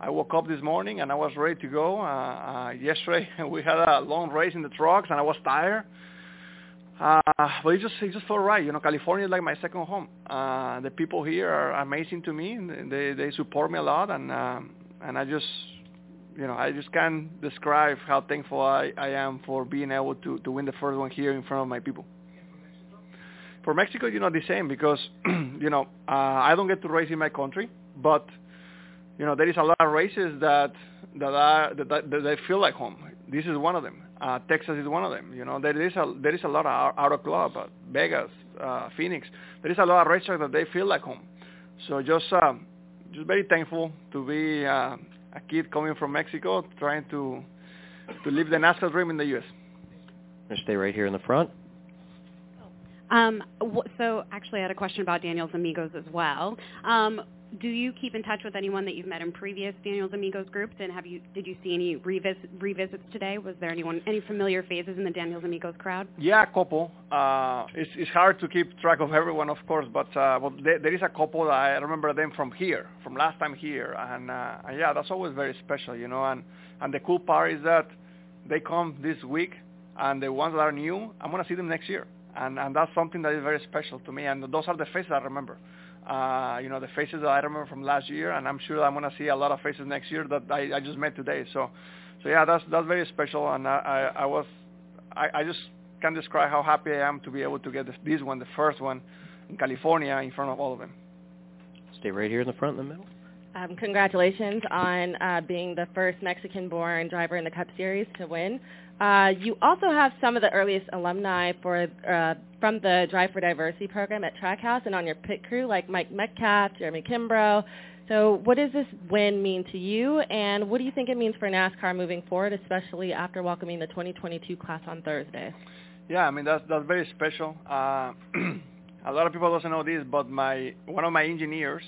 I woke up this morning and I was ready to go. Uh, uh, yesterday we had a long race in the trucks and I was tired. Uh, but it just it just felt right. You know, California is like my second home. Uh, the people here are amazing to me. They they support me a lot, and um, and I just you know I just can't describe how thankful I, I am for being able to to win the first one here in front of my people. For Mexico, you know the same because you know uh, I don't get to race in my country, but you know there is a lot of races that that are that, that, that feel like home. This is one of them. Uh, Texas is one of them. You know, there is a there is a lot of out of club, uh, Vegas, uh, Phoenix. There is a lot of races that they feel like home. So just um, just very thankful to be uh, a kid coming from Mexico, trying to to live the NASCAR dream in the U.S. Gonna stay right here in the front. Um, so actually, I had a question about Daniel's Amigos as well. Um, do you keep in touch with anyone that you've met in previous Daniel's Amigos groups? And have you did you see any revis- revisits today? Was there anyone any familiar faces in the Daniel's Amigos crowd? Yeah, a couple. Uh, it's, it's hard to keep track of everyone, of course, but uh, but there, there is a couple I remember them from here, from last time here, and, uh, and yeah, that's always very special, you know. And and the cool part is that they come this week, and the ones that are new, I'm gonna see them next year, and and that's something that is very special to me. And those are the faces I remember. Uh, you know, the faces that I remember from last year, and I'm sure I'm going to see a lot of faces next year that I, I just met today. So, so yeah, that's that's very special, and I, I, I was, I, I just can't describe how happy I am to be able to get this, this one, the first one, in California, in front of all of them. Stay right here in the front in the middle. Um, congratulations on uh, being the first Mexican-born driver in the Cup Series to win. Uh, you also have some of the earliest alumni for uh, from the Drive for Diversity program at Trackhouse and on your pit crew, like Mike Metcalf, Jeremy Kimbrough. So, what does this win mean to you, and what do you think it means for NASCAR moving forward, especially after welcoming the 2022 class on Thursday? Yeah, I mean that's that's very special. Uh, a lot of people doesn't know this, but my one of my engineers,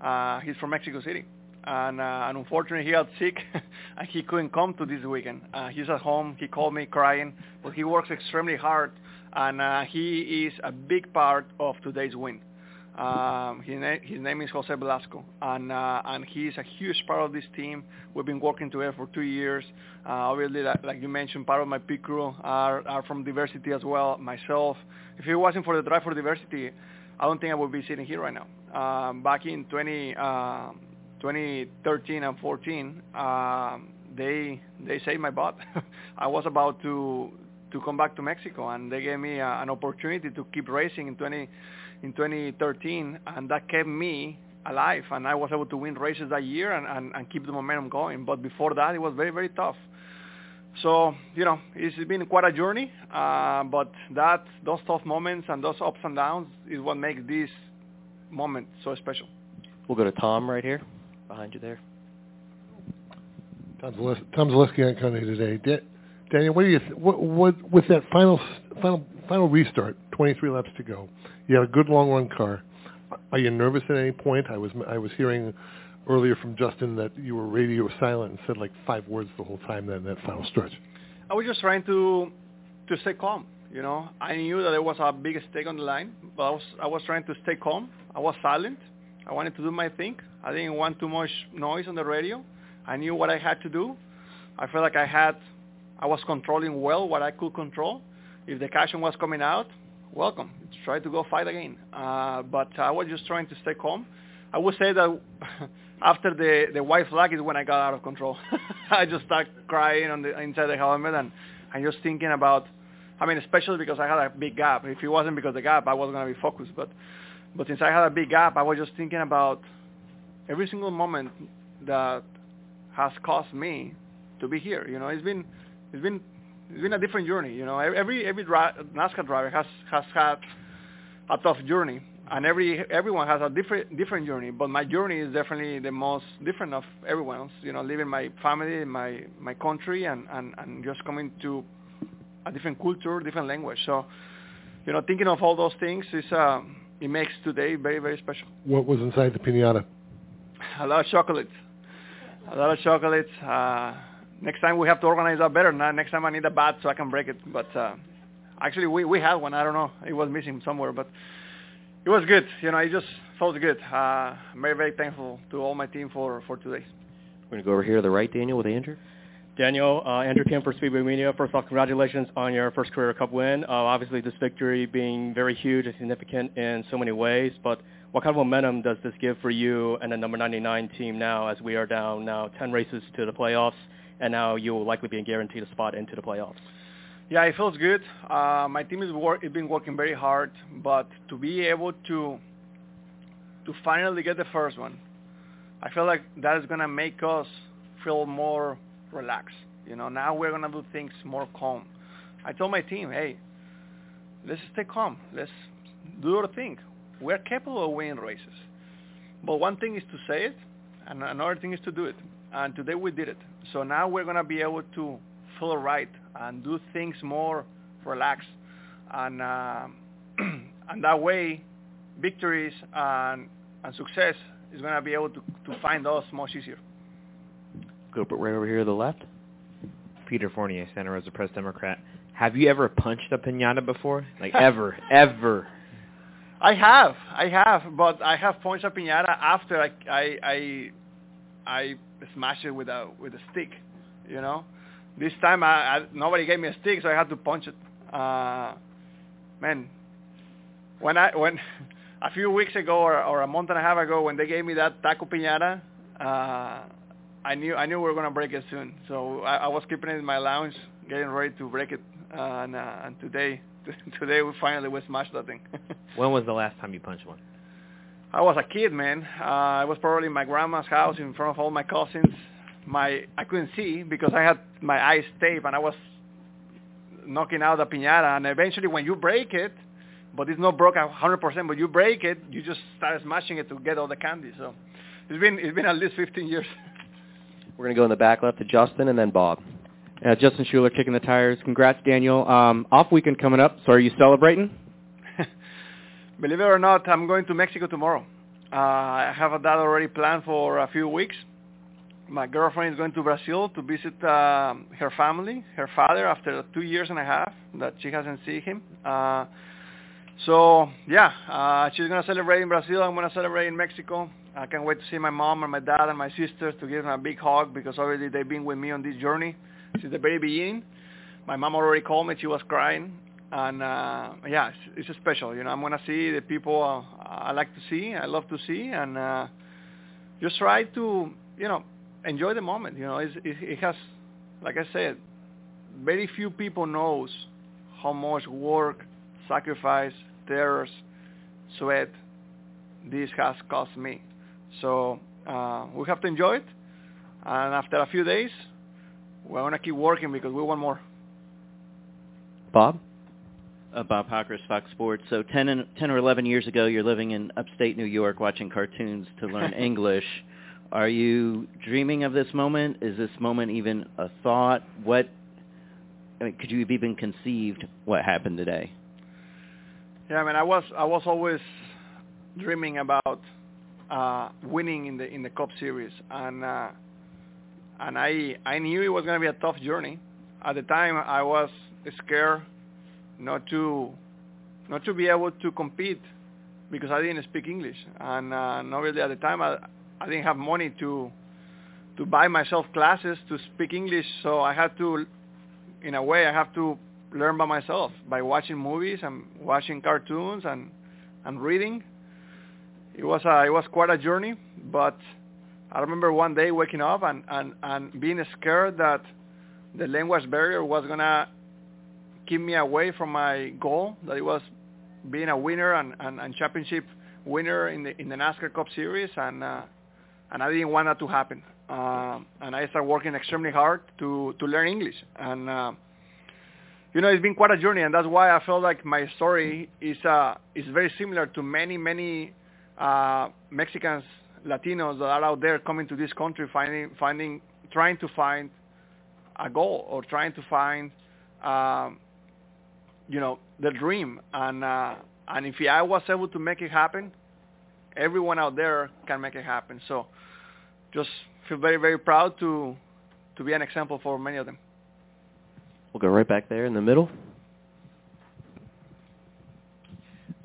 uh, he's from Mexico City, and, uh, and unfortunately he got sick and he couldn't come to this weekend. Uh, he's at home. He called me crying, but he works extremely hard, and uh, he is a big part of today's win. Um, his, na- his name is Jose Velasco, and uh, and a huge part of this team. We've been working together for two years. Uh, obviously, like, like you mentioned, part of my pit crew are, are from diversity as well. Myself, if it wasn't for the drive for diversity, I don't think I would be sitting here right now. Um, back in 20, uh, 2013 and 14, um, they they saved my butt. I was about to to come back to Mexico, and they gave me an opportunity to keep racing in 20 in 2013, and that kept me alive, and I was able to win races that year and, and, and keep the momentum going. But before that, it was very very tough. So you know, it's been quite a journey, uh, but that those tough moments and those ups and downs is what makes this moment so special. We'll go to Tom right here, behind you there. Tom Zales- Tom Zaleski on Coney today. Daniel, what do you th- what, what with that final final final restart? 23 laps to go. You have a good long run car. Are you nervous at any point? I was I was hearing earlier from Justin that you were radio silent and said like five words the whole time then that final stretch. I was just trying to to stay calm. You know, I knew that there was a big stake on the line, but I was I was trying to stay calm. I was silent. I wanted to do my thing. I didn't want too much noise on the radio. I knew what I had to do. I felt like I had I was controlling well what I could control. If the caution was coming out, welcome. Try to go fight again. Uh, but I was just trying to stay calm. I would say that after the the white flag is when I got out of control. I just started crying on the inside the helmet and and just thinking about. I mean, especially because I had a big gap. If it wasn't because of the gap, I wasn't going to be focused. But but since I had a big gap, I was just thinking about every single moment that has caused me to be here. You know, it's been it's been it's been a different journey. You know, every every dri- NASCAR driver has has had a tough journey, and every everyone has a different different journey. But my journey is definitely the most different of everyone's. You know, leaving my family, my my country, and and and just coming to a different culture, different language. So, you know, thinking of all those things is uh, it makes today very very special. What was inside the pinata? A lot of chocolates, a lot of chocolates. Uh, next time we have to organize that better. Now, next time I need a bat so I can break it. But uh, actually, we we had one. I don't know. It was missing somewhere, but it was good. You know, it just felt good. Uh, I'm very very thankful to all my team for for today. We're going to go over here to the right, Daniel, with Andrew. Daniel, uh, Andrew Kim for Speedway Media. First off, congratulations on your first career Cup win. Uh, obviously, this victory being very huge and significant in so many ways, but what kind of momentum does this give for you and the number 99 team now as we are down now 10 races to the playoffs, and now you will likely be guaranteed a spot into the playoffs? Yeah, it feels good. Uh, my team is it's been working very hard, but to be able to to finally get the first one, I feel like that is gonna make us feel more relaxed. You know, now we're gonna do things more calm. I told my team, hey, let's stay calm. Let's do our thing. We're capable of winning races. But one thing is to say it, and another thing is to do it. And today we did it. So now we're gonna be able to feel right and do things more relaxed, and uh, and that way, victories and and success is gonna be able to to find us much easier. Go but right over here to the left. Peter Fournier, Santa Rosa Press Democrat. Have you ever punched a pinata before? Like ever, ever? I have, I have, but I have punched a piñata after I I I, I smashed it with a with a stick, you know. This time I, I nobody gave me a stick, so I had to punch it. Uh, man, when I when a few weeks ago or, or a month and a half ago when they gave me that taco piñata, uh, I knew I knew we were gonna break it soon. So I, I was keeping it in my lounge, getting ready to break it. Uh, and, uh, and today today we finally we smashed that thing. when was the last time you punched one? I was a kid, man. Uh, I was probably in my grandma's house in front of all my cousins. My I couldn't see because I had my eyes taped and I was knocking out the piñata. And eventually, when you break it, but it's not broke 100%, but you break it, you just start smashing it to get all the candy. So it's been it's been at least 15 years. We're going to go in the back left to Justin and then Bob. Uh, Justin Schuler kicking the tires. Congrats, Daniel. Um, off weekend coming up. So are you celebrating? Believe it or not, I'm going to Mexico tomorrow. Uh, I have that already planned for a few weeks. My girlfriend is going to Brazil to visit uh, her family, her father, after two years and a half that she hasn't seen him. Uh, so yeah, uh, she's gonna celebrate in Brazil. I'm gonna celebrate in Mexico. I can't wait to see my mom and my dad and my sisters to give them a big hug because already they've been with me on this journey since the very beginning. My mom already called me; she was crying, and uh, yeah, it's, it's special. You know, I'm gonna see the people uh, I like to see, I love to see, and uh, just try to, you know, enjoy the moment. You know, it's, it, it has, like I said, very few people knows how much work, sacrifice, tears, sweat this has cost me. So uh, we have to enjoy it, and after a few days, we're gonna keep working because we want more. Bob? Uh, Bob Pockrass, Fox Sports. So 10, and, 10 or 11 years ago, you're living in upstate New York watching cartoons to learn English. Are you dreaming of this moment? Is this moment even a thought? What I mean, could you have even conceived what happened today? Yeah, I mean, I was I was always dreaming about uh, winning in the in the Cup Series, and uh, and I I knew it was going to be a tough journey. At the time, I was scared not to not to be able to compete because I didn't speak English, and uh, not really at the time I I didn't have money to to buy myself classes to speak English, so I had to, in a way, I have to learn by myself by watching movies and watching cartoons and and reading. It was a, it was quite a journey, but I remember one day waking up and and and being scared that the language barrier was gonna keep me away from my goal that it was being a winner and, and, and championship winner in the in the NASCAR Cup Series and uh, and I didn't want that to happen. Uh, and I started working extremely hard to to learn English and uh, you know it's been quite a journey and that's why I felt like my story is uh is very similar to many many uh Mexicans Latinos that are out there coming to this country finding finding trying to find a goal or trying to find um, you know the dream and uh, and if I was able to make it happen everyone out there can make it happen so just feel very very proud to to be an example for many of them We'll go right back there in the middle.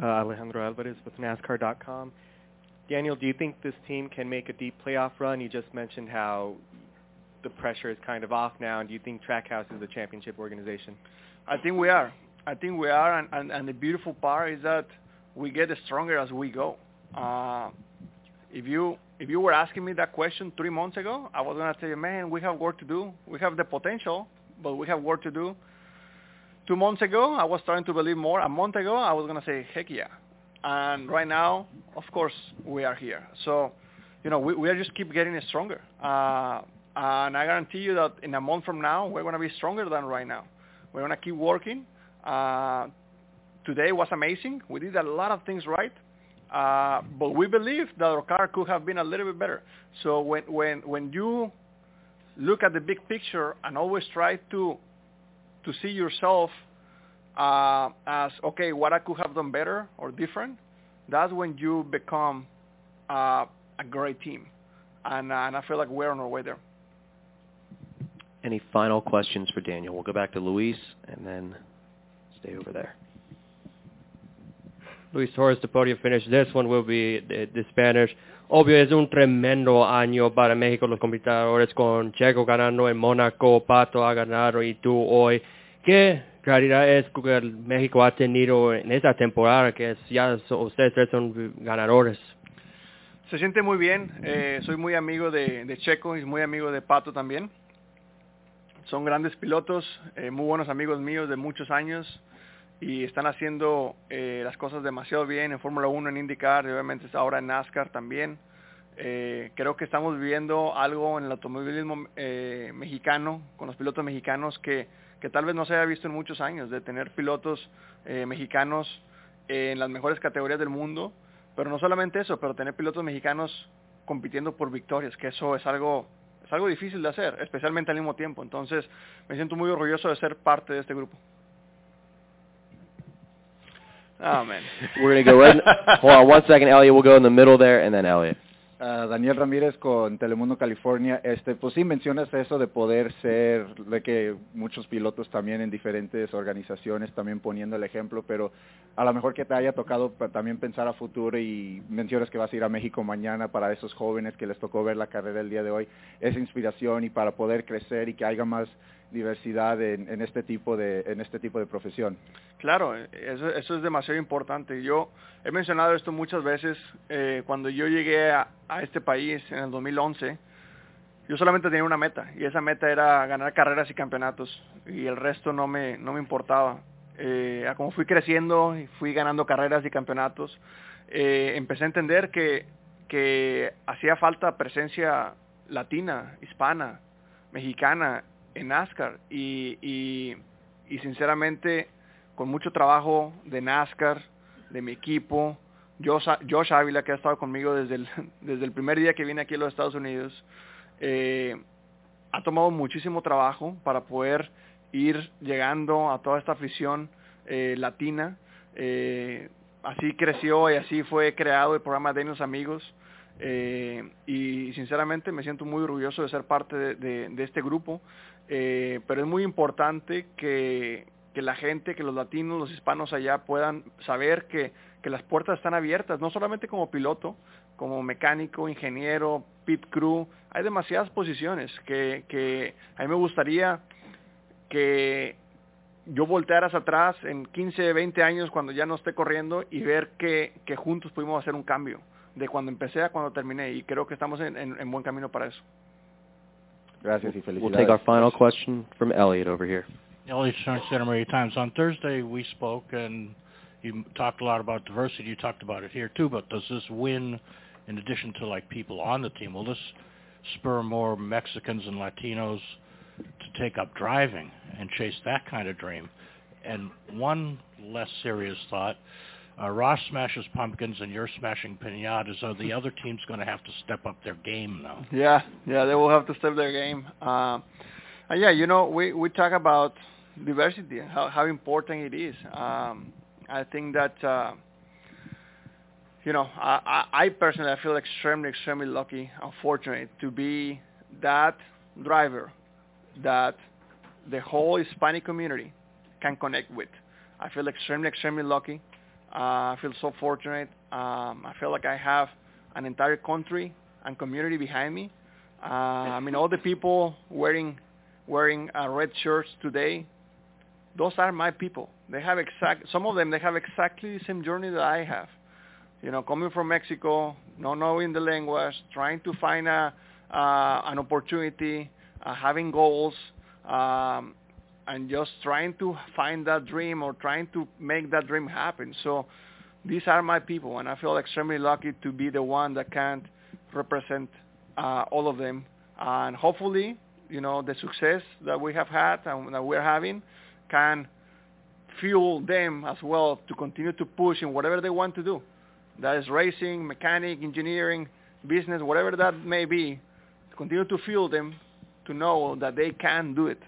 Uh, Alejandro Alvarez with NASCAR.com. Daniel, do you think this team can make a deep playoff run? You just mentioned how the pressure is kind of off now, and do you think Trackhouse is a championship organization? I think we are. I think we are, and, and, and the beautiful part is that we get stronger as we go. Uh, if you if you were asking me that question three months ago, I was gonna tell you, man, we have work to do. We have the potential, but we have work to do. Two months ago, I was starting to believe more. A month ago, I was gonna say, heck yeah. And right now, of course, we are here. So, you know, we, we are just keep getting stronger. Uh, and I guarantee you that in a month from now, we're gonna be stronger than right now. We're gonna keep working. Uh, today was amazing. We did a lot of things right. Uh, but we believe that our car could have been a little bit better. So when when when you look at the big picture and always try to to see yourself uh, as okay, what I could have done better or different, that's when you become uh, a great team, and, uh, and I feel like we're on our way there. Any final questions for Daniel? We'll go back to Luis and then stay over there. Luis Torres, the podium finish. This one will be the, the Spanish. Obvio, es un tremendo año para México, los competidores con Checo ganando en Mónaco, Pato ha ganado y tú hoy. ¿Qué claridad es que México ha tenido en esta temporada que es, ya so, ustedes tres son ganadores? Se siente muy bien. Eh, soy muy amigo de, de, Checo y muy amigo de Pato también. Son grandes pilotos, eh, muy buenos amigos míos de muchos años. y están haciendo eh, las cosas demasiado bien en Fórmula 1, en IndyCar y obviamente ahora en NASCAR también. Eh, creo que estamos viviendo algo en el automovilismo eh, mexicano, con los pilotos mexicanos, que, que tal vez no se haya visto en muchos años, de tener pilotos eh, mexicanos en las mejores categorías del mundo, pero no solamente eso, pero tener pilotos mexicanos compitiendo por victorias, que eso es algo es algo difícil de hacer, especialmente al mismo tiempo. Entonces, me siento muy orgulloso de ser parte de este grupo. Oh man. We're going to go right. hold on one second, Elliot. We'll go in the middle there, and then Elliot. Uh, Daniel Ramírez con Telemundo California, este, pues sí mencionas eso de poder ser, de que muchos pilotos también en diferentes organizaciones también poniendo el ejemplo, pero a lo mejor que te haya tocado también pensar a futuro y mencionas que vas a ir a México mañana para esos jóvenes que les tocó ver la carrera el día de hoy, esa inspiración y para poder crecer y que haya más diversidad en, en este tipo de en este tipo de profesión. Claro, eso, eso es demasiado importante. Yo he mencionado esto muchas veces. Eh, cuando yo llegué a, este país en el 2011, yo solamente tenía una meta y esa meta era ganar carreras y campeonatos y el resto no me no me importaba. Eh, como fui creciendo y fui ganando carreras y campeonatos, eh, empecé a entender que que hacía falta presencia latina, hispana, mexicana en NASCAR y, y, sinceramente con mucho trabajo de NASCAR, de mi equipo, Josh, Josh Ávila que ha estado conmigo desde el, desde el primer día que vine aquí a los Estados Unidos, eh, ha tomado muchísimo trabajo para poder ir llegando a toda esta afición eh, latina. Eh, así creció y así fue creado el programa de los amigos. Y sinceramente me siento muy orgulloso de ser parte de este grupo, eh, pero es muy importante que, que, la gente, que los latinos, los hispanos allá puedan saber que, que, las puertas están abiertas, no solamente como piloto, como mecánico, ingeniero, pit crew, hay demasiadas posiciones que, que a mí me gustaría que yo volteara hacia atrás en 15, 20 años cuando ya no esté corriendo y ver que, que juntos pudimos hacer un cambio de cuando empecé a cuando terminé y creo que estamos en, en buen camino para eso. Gracias y We'll take our final question from Elliot over here. Elliot Stern, Santa Maria Times. On Thursday we spoke and you talked a lot about diversity. You talked about it here too, but does this win, in addition to like people on the team, will this spur more Mexicans and Latinos to take up driving and chase that kind of dream? And one less serious thought, uh, Ross smashes pumpkins and you're smashing pinatas. Are the other teams going to have to step up their game now? Yeah, yeah, they will have to step their game. Uh, yeah, you know, we we talk about diversity, how how important it is. Um, I think that uh, you know, I, I, personally I feel extremely extremely lucky and fortunate to be that driver that the whole Hispanic community can connect with. I feel extremely extremely lucky. Uh, I feel so fortunate. Um, I feel like I have an entire country and community behind me. Uh, I mean, all the people wearing wearing uh, red shirts today, those are my people. They have exact. Some of them they have exactly the same journey that I have. You know, coming from Mexico, not knowing the language, trying to find a uh, an opportunity, uh, having goals, um, and just trying to find that dream or trying to make that dream happen. So these are my people, and I feel extremely lucky to be the one that can represent uh, all of them. And hopefully, you know, the success that we have had and that we're having can fuel them as well to continue to push in whatever they want to do. That is racing, mechanic, engineering, business, whatever that may be. Continue to fuel them to know that they can do it.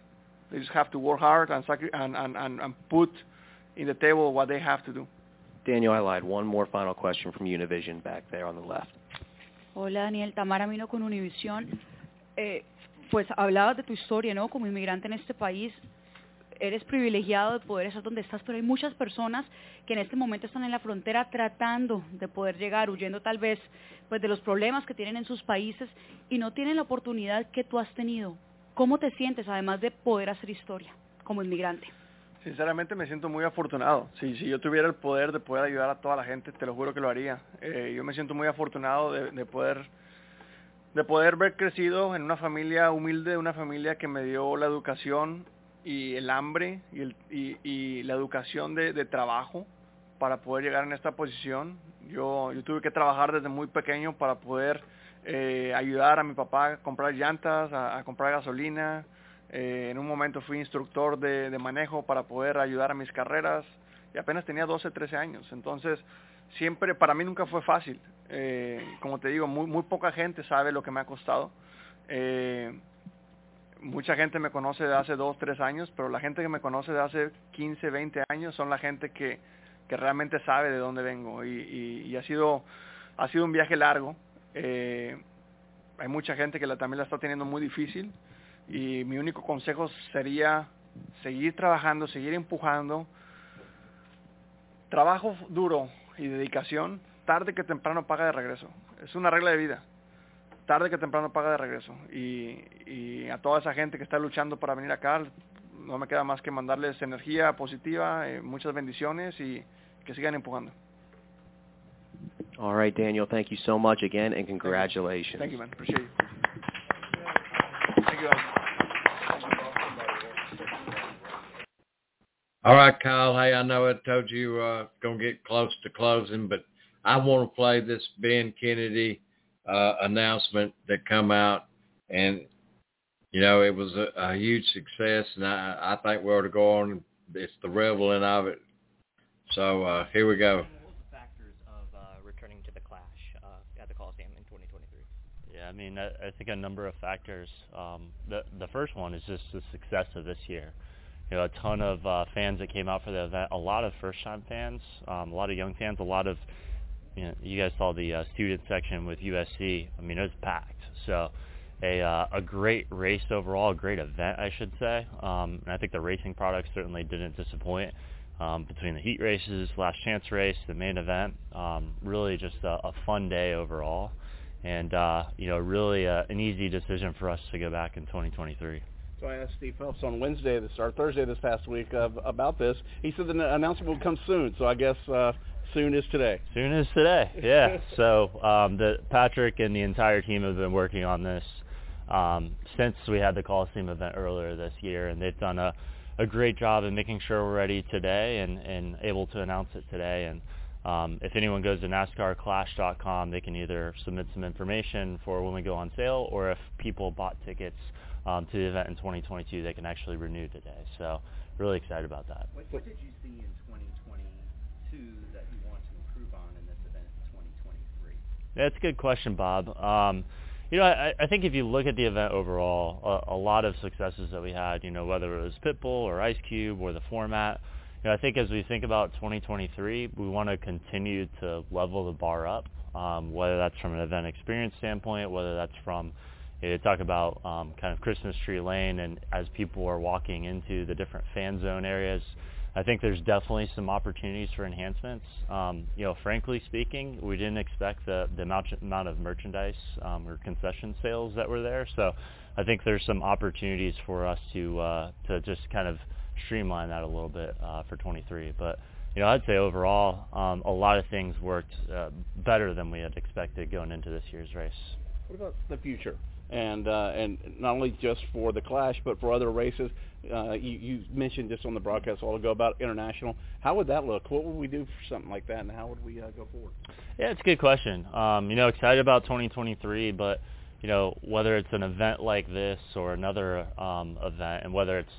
They just have to work hard and, and, and, and put in the table what they have to do. Daniel, I lied. One more final question from Univision back there on the left. Hola Daniel, Tamara Mino con Univision. Eh, pues hablabas de tu historia, ¿no? Como inmigrante en este país, eres privilegiado de poder estar donde estás, pero hay muchas personas que en este momento están en la frontera tratando de poder llegar, huyendo tal vez pues de los problemas que tienen en sus países y no tienen la oportunidad que tú has tenido. ¿Cómo te sientes, además de poder hacer historia como inmigrante? Sinceramente me siento muy afortunado. Si, si yo tuviera el poder de poder ayudar a toda la gente, te lo juro que lo haría. Eh, yo me siento muy afortunado de, de poder de poder haber crecido en una familia humilde, una familia que me dio la educación y el hambre y, el, y la educación de, de, trabajo para poder llegar en esta posición. Yo, yo tuve que trabajar desde muy pequeño para poder eh, ayudar a mi papá a comprar llantas, a, comprar gasolina. Eh, en un momento fui instructor de, manejo para poder ayudar a mis carreras y apenas tenía 12, 13 años. Entonces, siempre, para mí nunca fue fácil. Eh, como te digo, muy, muy poca gente sabe lo que me ha costado. Eh, mucha gente me conoce de hace dos, tres años, pero la gente que me conoce de hace 15, 20 años son la gente que, que realmente sabe de dónde vengo y, y ha sido ha sido un viaje largo. Eh, hay mucha gente que también la está teniendo muy difícil y mi único consejo sería seguir trabajando, seguir empujando. Trabajo duro y dedicación, tarde que temprano paga de regreso. Es una regla de vida tarde que temprano paga de regreso. Y, y, a toda esa gente que está luchando para venir acá, no me queda más que mandarles energía positiva, eh, muchas bendiciones y que sigan empujando. All right, Daniel, thank you so much again and congratulations. Thank you, man. Appreciate it. Thank you. All right, Kyle. Hey, I know I told you uh gonna get close to closing, but I want to play this Ben Kennedy uh, announcement that come out, and you know it was a, a huge success, and I, I think we ought to go on. It's the reveling of it. So uh, here we go. Factors of uh, returning to the Clash uh, at the Coliseum in 2023. Yeah, I mean, I, I think a number of factors. Um, the the first one is just the success of this year. You know, a ton of uh, fans that came out for the event. A lot of first-time fans, um, a lot of young fans, a lot of you know, you guys saw the uh, student section with USC. I mean, it was packed. So a uh, a great race overall, a great event, I should say. Um, and I think the racing products certainly didn't disappoint. Um, between the heat races, last chance race, the main event, um, really just a, a fun day overall, and uh, you know, really uh, an easy decision for us to go back in 2023. So I asked Steve Phelps on Wednesday, this or Thursday this past week, uh, about this. He said the announcement will come soon. So I guess uh, soon is today. Soon is today, yeah. so um, the Patrick and the entire team have been working on this um, since we had the Coliseum event earlier this year, and they've done a, a great job in making sure we're ready today and, and able to announce it today. And um, if anyone goes to NASCARClash.com, they can either submit some information for when we go on sale, or if people bought tickets um, to the event in 2022, they can actually renew today. So really excited about that. What, what did you see in 2022 that you want to improve on in this event in 2023? That's a good question, Bob. Um, you know, I, I think if you look at the event overall, a, a lot of successes that we had, you know, whether it was Pitbull or Ice Cube or the format, you know, I think as we think about 2023, we want to continue to level the bar up, um, whether that's from an event experience standpoint, whether that's from you know, talk about um, kind of Christmas tree lane and as people are walking into the different fan zone areas, I think there's definitely some opportunities for enhancements. Um, you know, frankly speaking, we didn't expect the, the amount, amount of merchandise um, or concession sales that were there. So I think there's some opportunities for us to uh, to just kind of streamline that a little bit uh, for 23. But you know, I'd say overall, um, a lot of things worked uh, better than we had expected going into this year's race. What about the future? and uh, and not only just for the Clash, but for other races. Uh, you, you mentioned just on the broadcast a while ago about international. How would that look? What would we do for something like that, and how would we uh, go forward? Yeah, it's a good question. Um, you know, excited about 2023, but you know whether it's an event like this or another um, event, and whether it's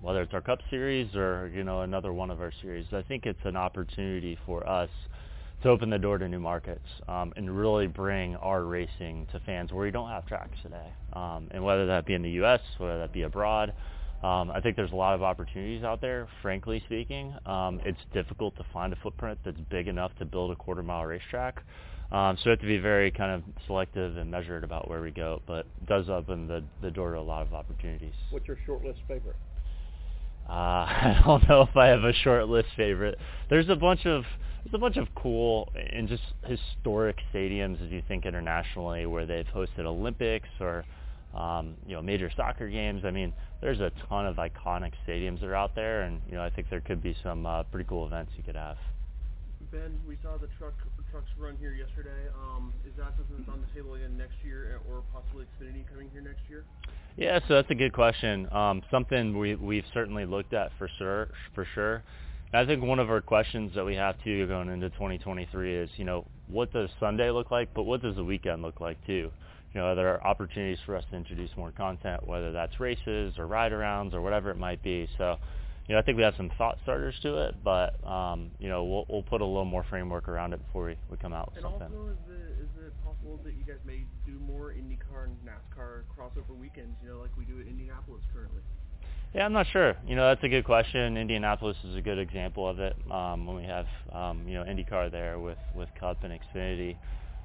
whether it's our Cup Series or you know another one of our series, I think it's an opportunity for us to open the door to new markets um, and really bring our racing to fans where we don't have tracks today. Um, and whether that be in the U.S., whether that be abroad, um, I think there's a lot of opportunities out there. Frankly speaking, um, it's difficult to find a footprint that's big enough to build a quarter mile racetrack. Um, so we have to be very kind of selective and measured about where we go, but it does open the, the door to a lot of opportunities. What's your short list favorite? Uh, I don't know if I have a short list favorite. There's a bunch of there's a bunch of cool and just historic stadiums as you think internationally where they've hosted Olympics or um, you know major soccer games. I mean, there's a ton of iconic stadiums that are out there, and you know I think there could be some uh, pretty cool events you could have. Ben, we saw the truck trucks run here yesterday. Um, is that something that's on the table again next year, or possibly Xfinity coming here next year? Yeah, so that's a good question. Um, something we we've certainly looked at for sure, for sure. And I think one of our questions that we have too going into 2023 is, you know, what does Sunday look like, but what does the weekend look like too? You know, are there opportunities for us to introduce more content, whether that's races or ride-arounds or whatever it might be. So, you know, I think we have some thought starters to it, but um, you know, we'll we'll put a little more framework around it before we, we come out with And something. also, is it, is it possible that you guys may do more IndyCar and NASCAR crossover weekends, you know, like we do at Indianapolis currently? Yeah, I'm not sure. You know, that's a good question. Indianapolis is a good example of it. Um, when we have, um, you know, IndyCar there with with Cup and Xfinity.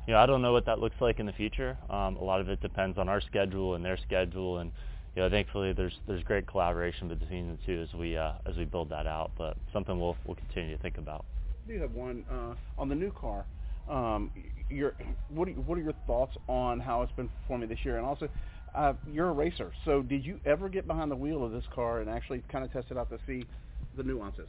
You know, I don't know what that looks like in the future. Um, a lot of it depends on our schedule and their schedule, and you know, thankfully there's there's great collaboration between the two as we uh, as we build that out. But something we'll we'll continue to think about. I do have one uh, on the new car. Um, your what are, what are your thoughts on how it's been performing this year? And also, uh, you're a racer, so did you ever get behind the wheel of this car and actually kind of test it out to see the nuances?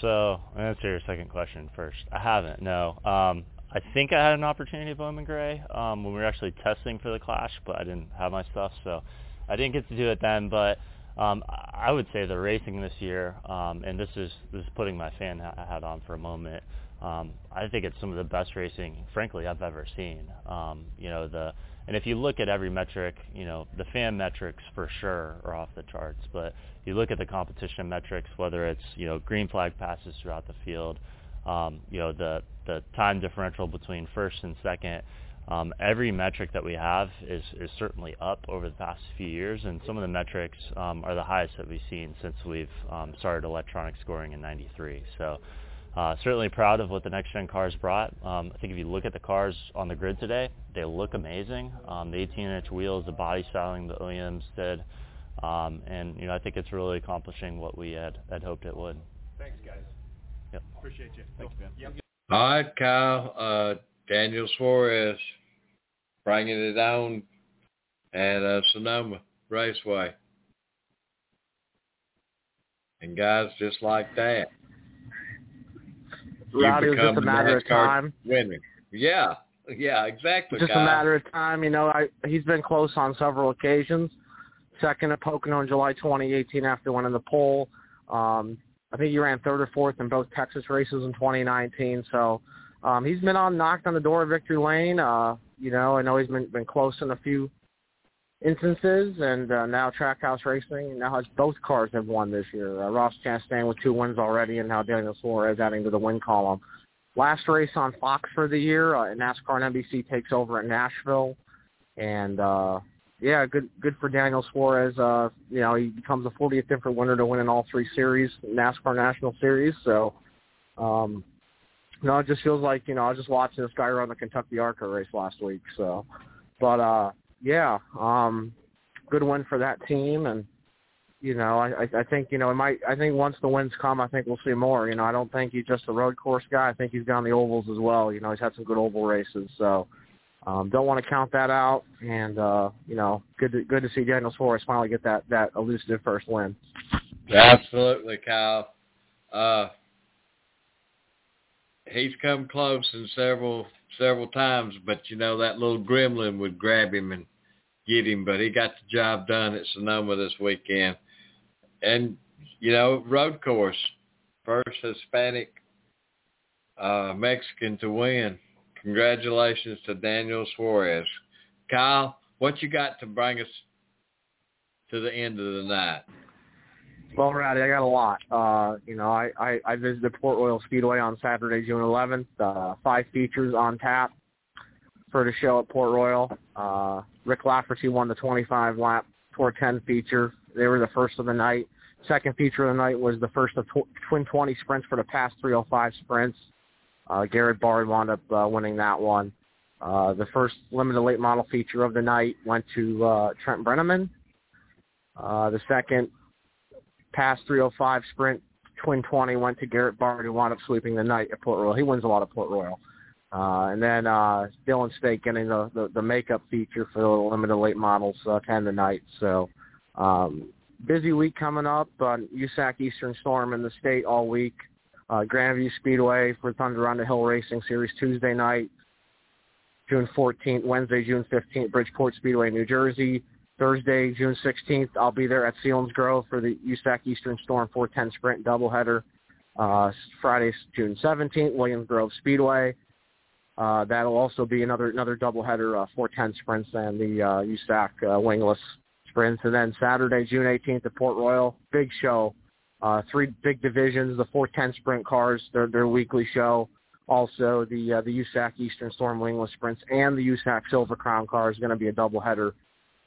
So, I'll answer your second question first. I haven't. No. Um, I think I had an opportunity at Bowman Gray um, when we were actually testing for the Clash, but I didn't have my stuff, so I didn't get to do it then. But um, I would say the racing this year, um, and this is this is putting my fan hat on for a moment. Um, I think it's some of the best racing, frankly, I've ever seen. Um, you know the and if you look at every metric, you know, the fan metrics for sure are off the charts. But you look at the competition metrics, whether it's, you know, green flag passes throughout the field, um, you know, the, the time differential between first and second, um, every metric that we have is, is certainly up over the past few years, and some of the metrics um, are the highest that we've seen since we've um, started electronic scoring in '93. So uh, certainly proud of what the next gen cars brought. Um, I think if you look at the cars on the grid today, they look amazing. Um, the 18-inch wheels, the body styling that Williams did, um, and you know I think it's really accomplishing what we had, had hoped it would. Thanks, guys. Yep. Appreciate you. Thanks, Ben. Yep. All right, Kyle. Uh, Daniel Suarez bringing it down at uh, Sonoma Raceway. And guys, just like that, you become just a matter of time. winner. Yeah, yeah, exactly. Just Kyle. a matter of time. You know, I, he's been close on several occasions. Second at Pocono in July 2018 after winning the pole. Um, I think he ran third or fourth in both Texas races in 2019. So um, he's been on knocked on the door of victory lane. Uh, you know, I know he's been been close in a few instances, and uh, now Trackhouse Racing now has both cars have won this year. Uh, Ross Chastain with two wins already, and now Daniel Suarez adding to the win column. Last race on Fox for the year, uh, NASCAR and NBC takes over at Nashville, and uh, yeah, good good for Daniel Suarez. Uh, you know, he becomes the 40th different winner to win in all three series, NASCAR National Series. So, um, no, it just feels like you know I was just watching this guy run the Kentucky ARCA race last week. So, but uh, yeah, um, good win for that team, and you know I, I think you know it might I think once the wins come, I think we'll see more. You know, I don't think he's just a road course guy. I think he's the ovals as well. You know, he's had some good oval races, so. Um, don't want to count that out, and uh, you know, good to, good to see Daniel Suarez finally get that that elusive first win. Absolutely, Kyle. Uh, he's come close in several several times, but you know that little gremlin would grab him and get him. But he got the job done at Sonoma this weekend, and you know road course, first Hispanic uh, Mexican to win. Congratulations to Daniel Suarez. Kyle, what you got to bring us to the end of the night? Well, Rowdy, I got a lot. Uh, you know, I, I, I visited Port Royal Speedway on Saturday, June 11th. Uh, five features on tap for the show at Port Royal. Uh, Rick Lafferty won the 25 lap 410 feature. They were the first of the night. Second feature of the night was the first of tw- twin 20 sprints for the PASS 305 sprints. Uh, Garrett Bard wound up uh, winning that one. Uh, the first limited late model feature of the night went to uh, Trent Brenneman. Uh, the second PASS 305 sprint twin 20 went to Garrett Bard, who wound up sweeping the night at Port Royal. He wins a lot of Port Royal. Uh, and then uh, Dylan Stake getting the, the, the makeup feature for the limited late models uh, 10 tonight. So um, busy week coming up. Uh, USAC Eastern Storm in the state all week. uh, Grandview Speedway for Thunder on the Hill Racing Series Tuesday night, June 14th, Wednesday, June 15th, Bridgeport Speedway, New Jersey. Thursday, June 16th, I'll be there at Selinsgrove for the USAC Eastern Storm 410 Sprint doubleheader. Uh, Friday, June 17th, Williams Grove Speedway. Uh, that'll also be another another doubleheader, uh, 410 sprints and the uh, USAC uh, wingless sprints. And then Saturday, June 18th at Port Royal, big show. Uh, three big divisions, the 410 sprint cars, their their weekly show. Also, the uh, the USAC Eastern Storm wingless sprints and the USAC Silver Crown car is going to be a doubleheader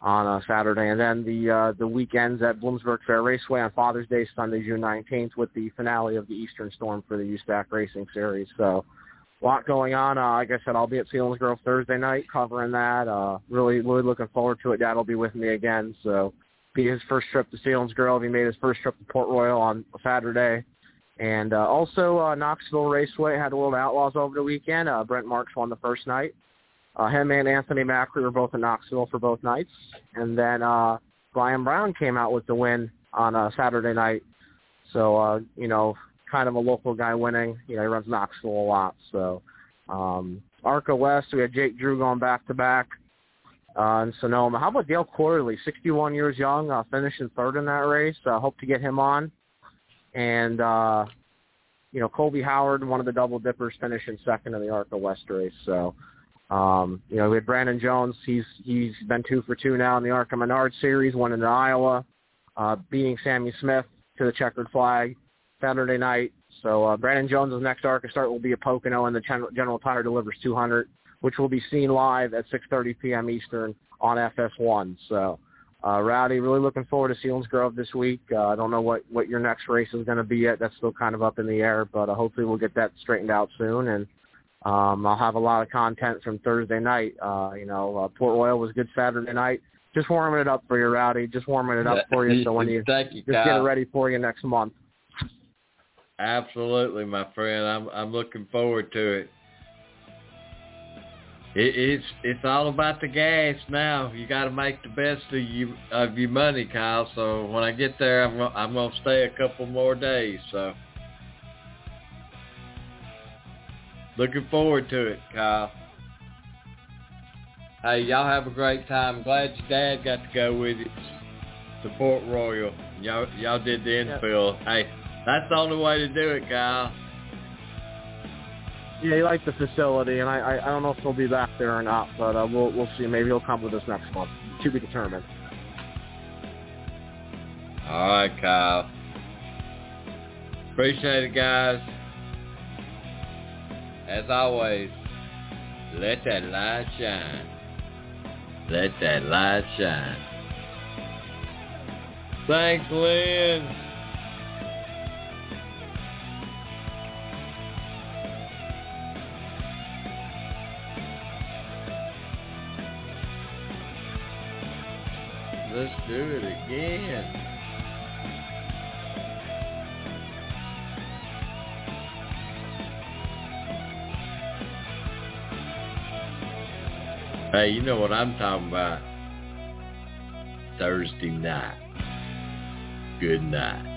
on uh, Saturday, and then the uh, the weekends at Bloomsburg Fair Raceway on Father's Day, Sunday, June 19th, with the finale of the Eastern Storm for the USAC Racing Series. So, a lot going on. Uh, like I said, I'll be at Selinsgrove Thursday night covering that. Uh, really, really looking forward to it. Dad will be with me again, so be his first trip to Selinsgrove. He made his first trip to Port Royal on Saturday. And uh, also uh, Knoxville Raceway had World Outlaws over the weekend. Uh, Brent Marks won the first night. Uh, him and Anthony Macri were both in Knoxville for both nights. And then uh, Brian Brown came out with the win on uh, Saturday night. So, uh, you know, kind of a local guy winning. You know, he runs Knoxville a lot. So, um, ARCA West, we had Jake Drew going back-to-back uh, in Sonoma. How about Dale Quarterley, 61 years young, uh, finishing third in that race. uh, hope to get him on. And, uh, you know, Colby Howard, one of the double dippers, finishing second in the ARCA West race. So, um, you know, we had Brandon Jones. He's he's been two for two now in the ARCA Menard Series, one in Iowa, uh, beating Sammy Smith to the checkered flag Saturday night. So uh, Brandon Jones' next ARCA start will be a Pocono, and the Gen- General Tire delivers 200, which will be seen live at 6:30 p.m. Eastern on FS1. So, uh, Rowdy, really looking forward to Selinsgrove this week. Uh, I don't know what what your next race is going to be yet. That's still kind of up in the air, but uh, hopefully we'll get that straightened out soon and um, I'll have a lot of content from Thursday night. Uh, you know, uh, Port Royal was good Saturday night. Just warming it up for you, Rowdy. Just warming it up for you, so when you, Thank you, just Kyle. get it ready for you next month. Absolutely, my friend. I'm I'm looking forward to it. It, it's it's all about the gas now. You got to make the best of you of your money, Kyle. So when I get there, I'm gonna- I'm gonna stay a couple more days. So looking forward to it, Kyle. Hey, y'all have a great time. Glad your dad got to go with you to Port Royal. Y'all y'all did the infill. Hey, that's the only way to do it, Kyle. Yeah, he liked the facility, and I, I I don't know if he'll be back there or not, but uh, we'll we'll see. Maybe he'll come with us next month. To be determined. All right, Kyle. Appreciate it, guys. As always, let that light shine. Let that light shine. Thanks, Lynn. Let's do it again. Hey, you know what I'm talking about. Thursday night. Good night.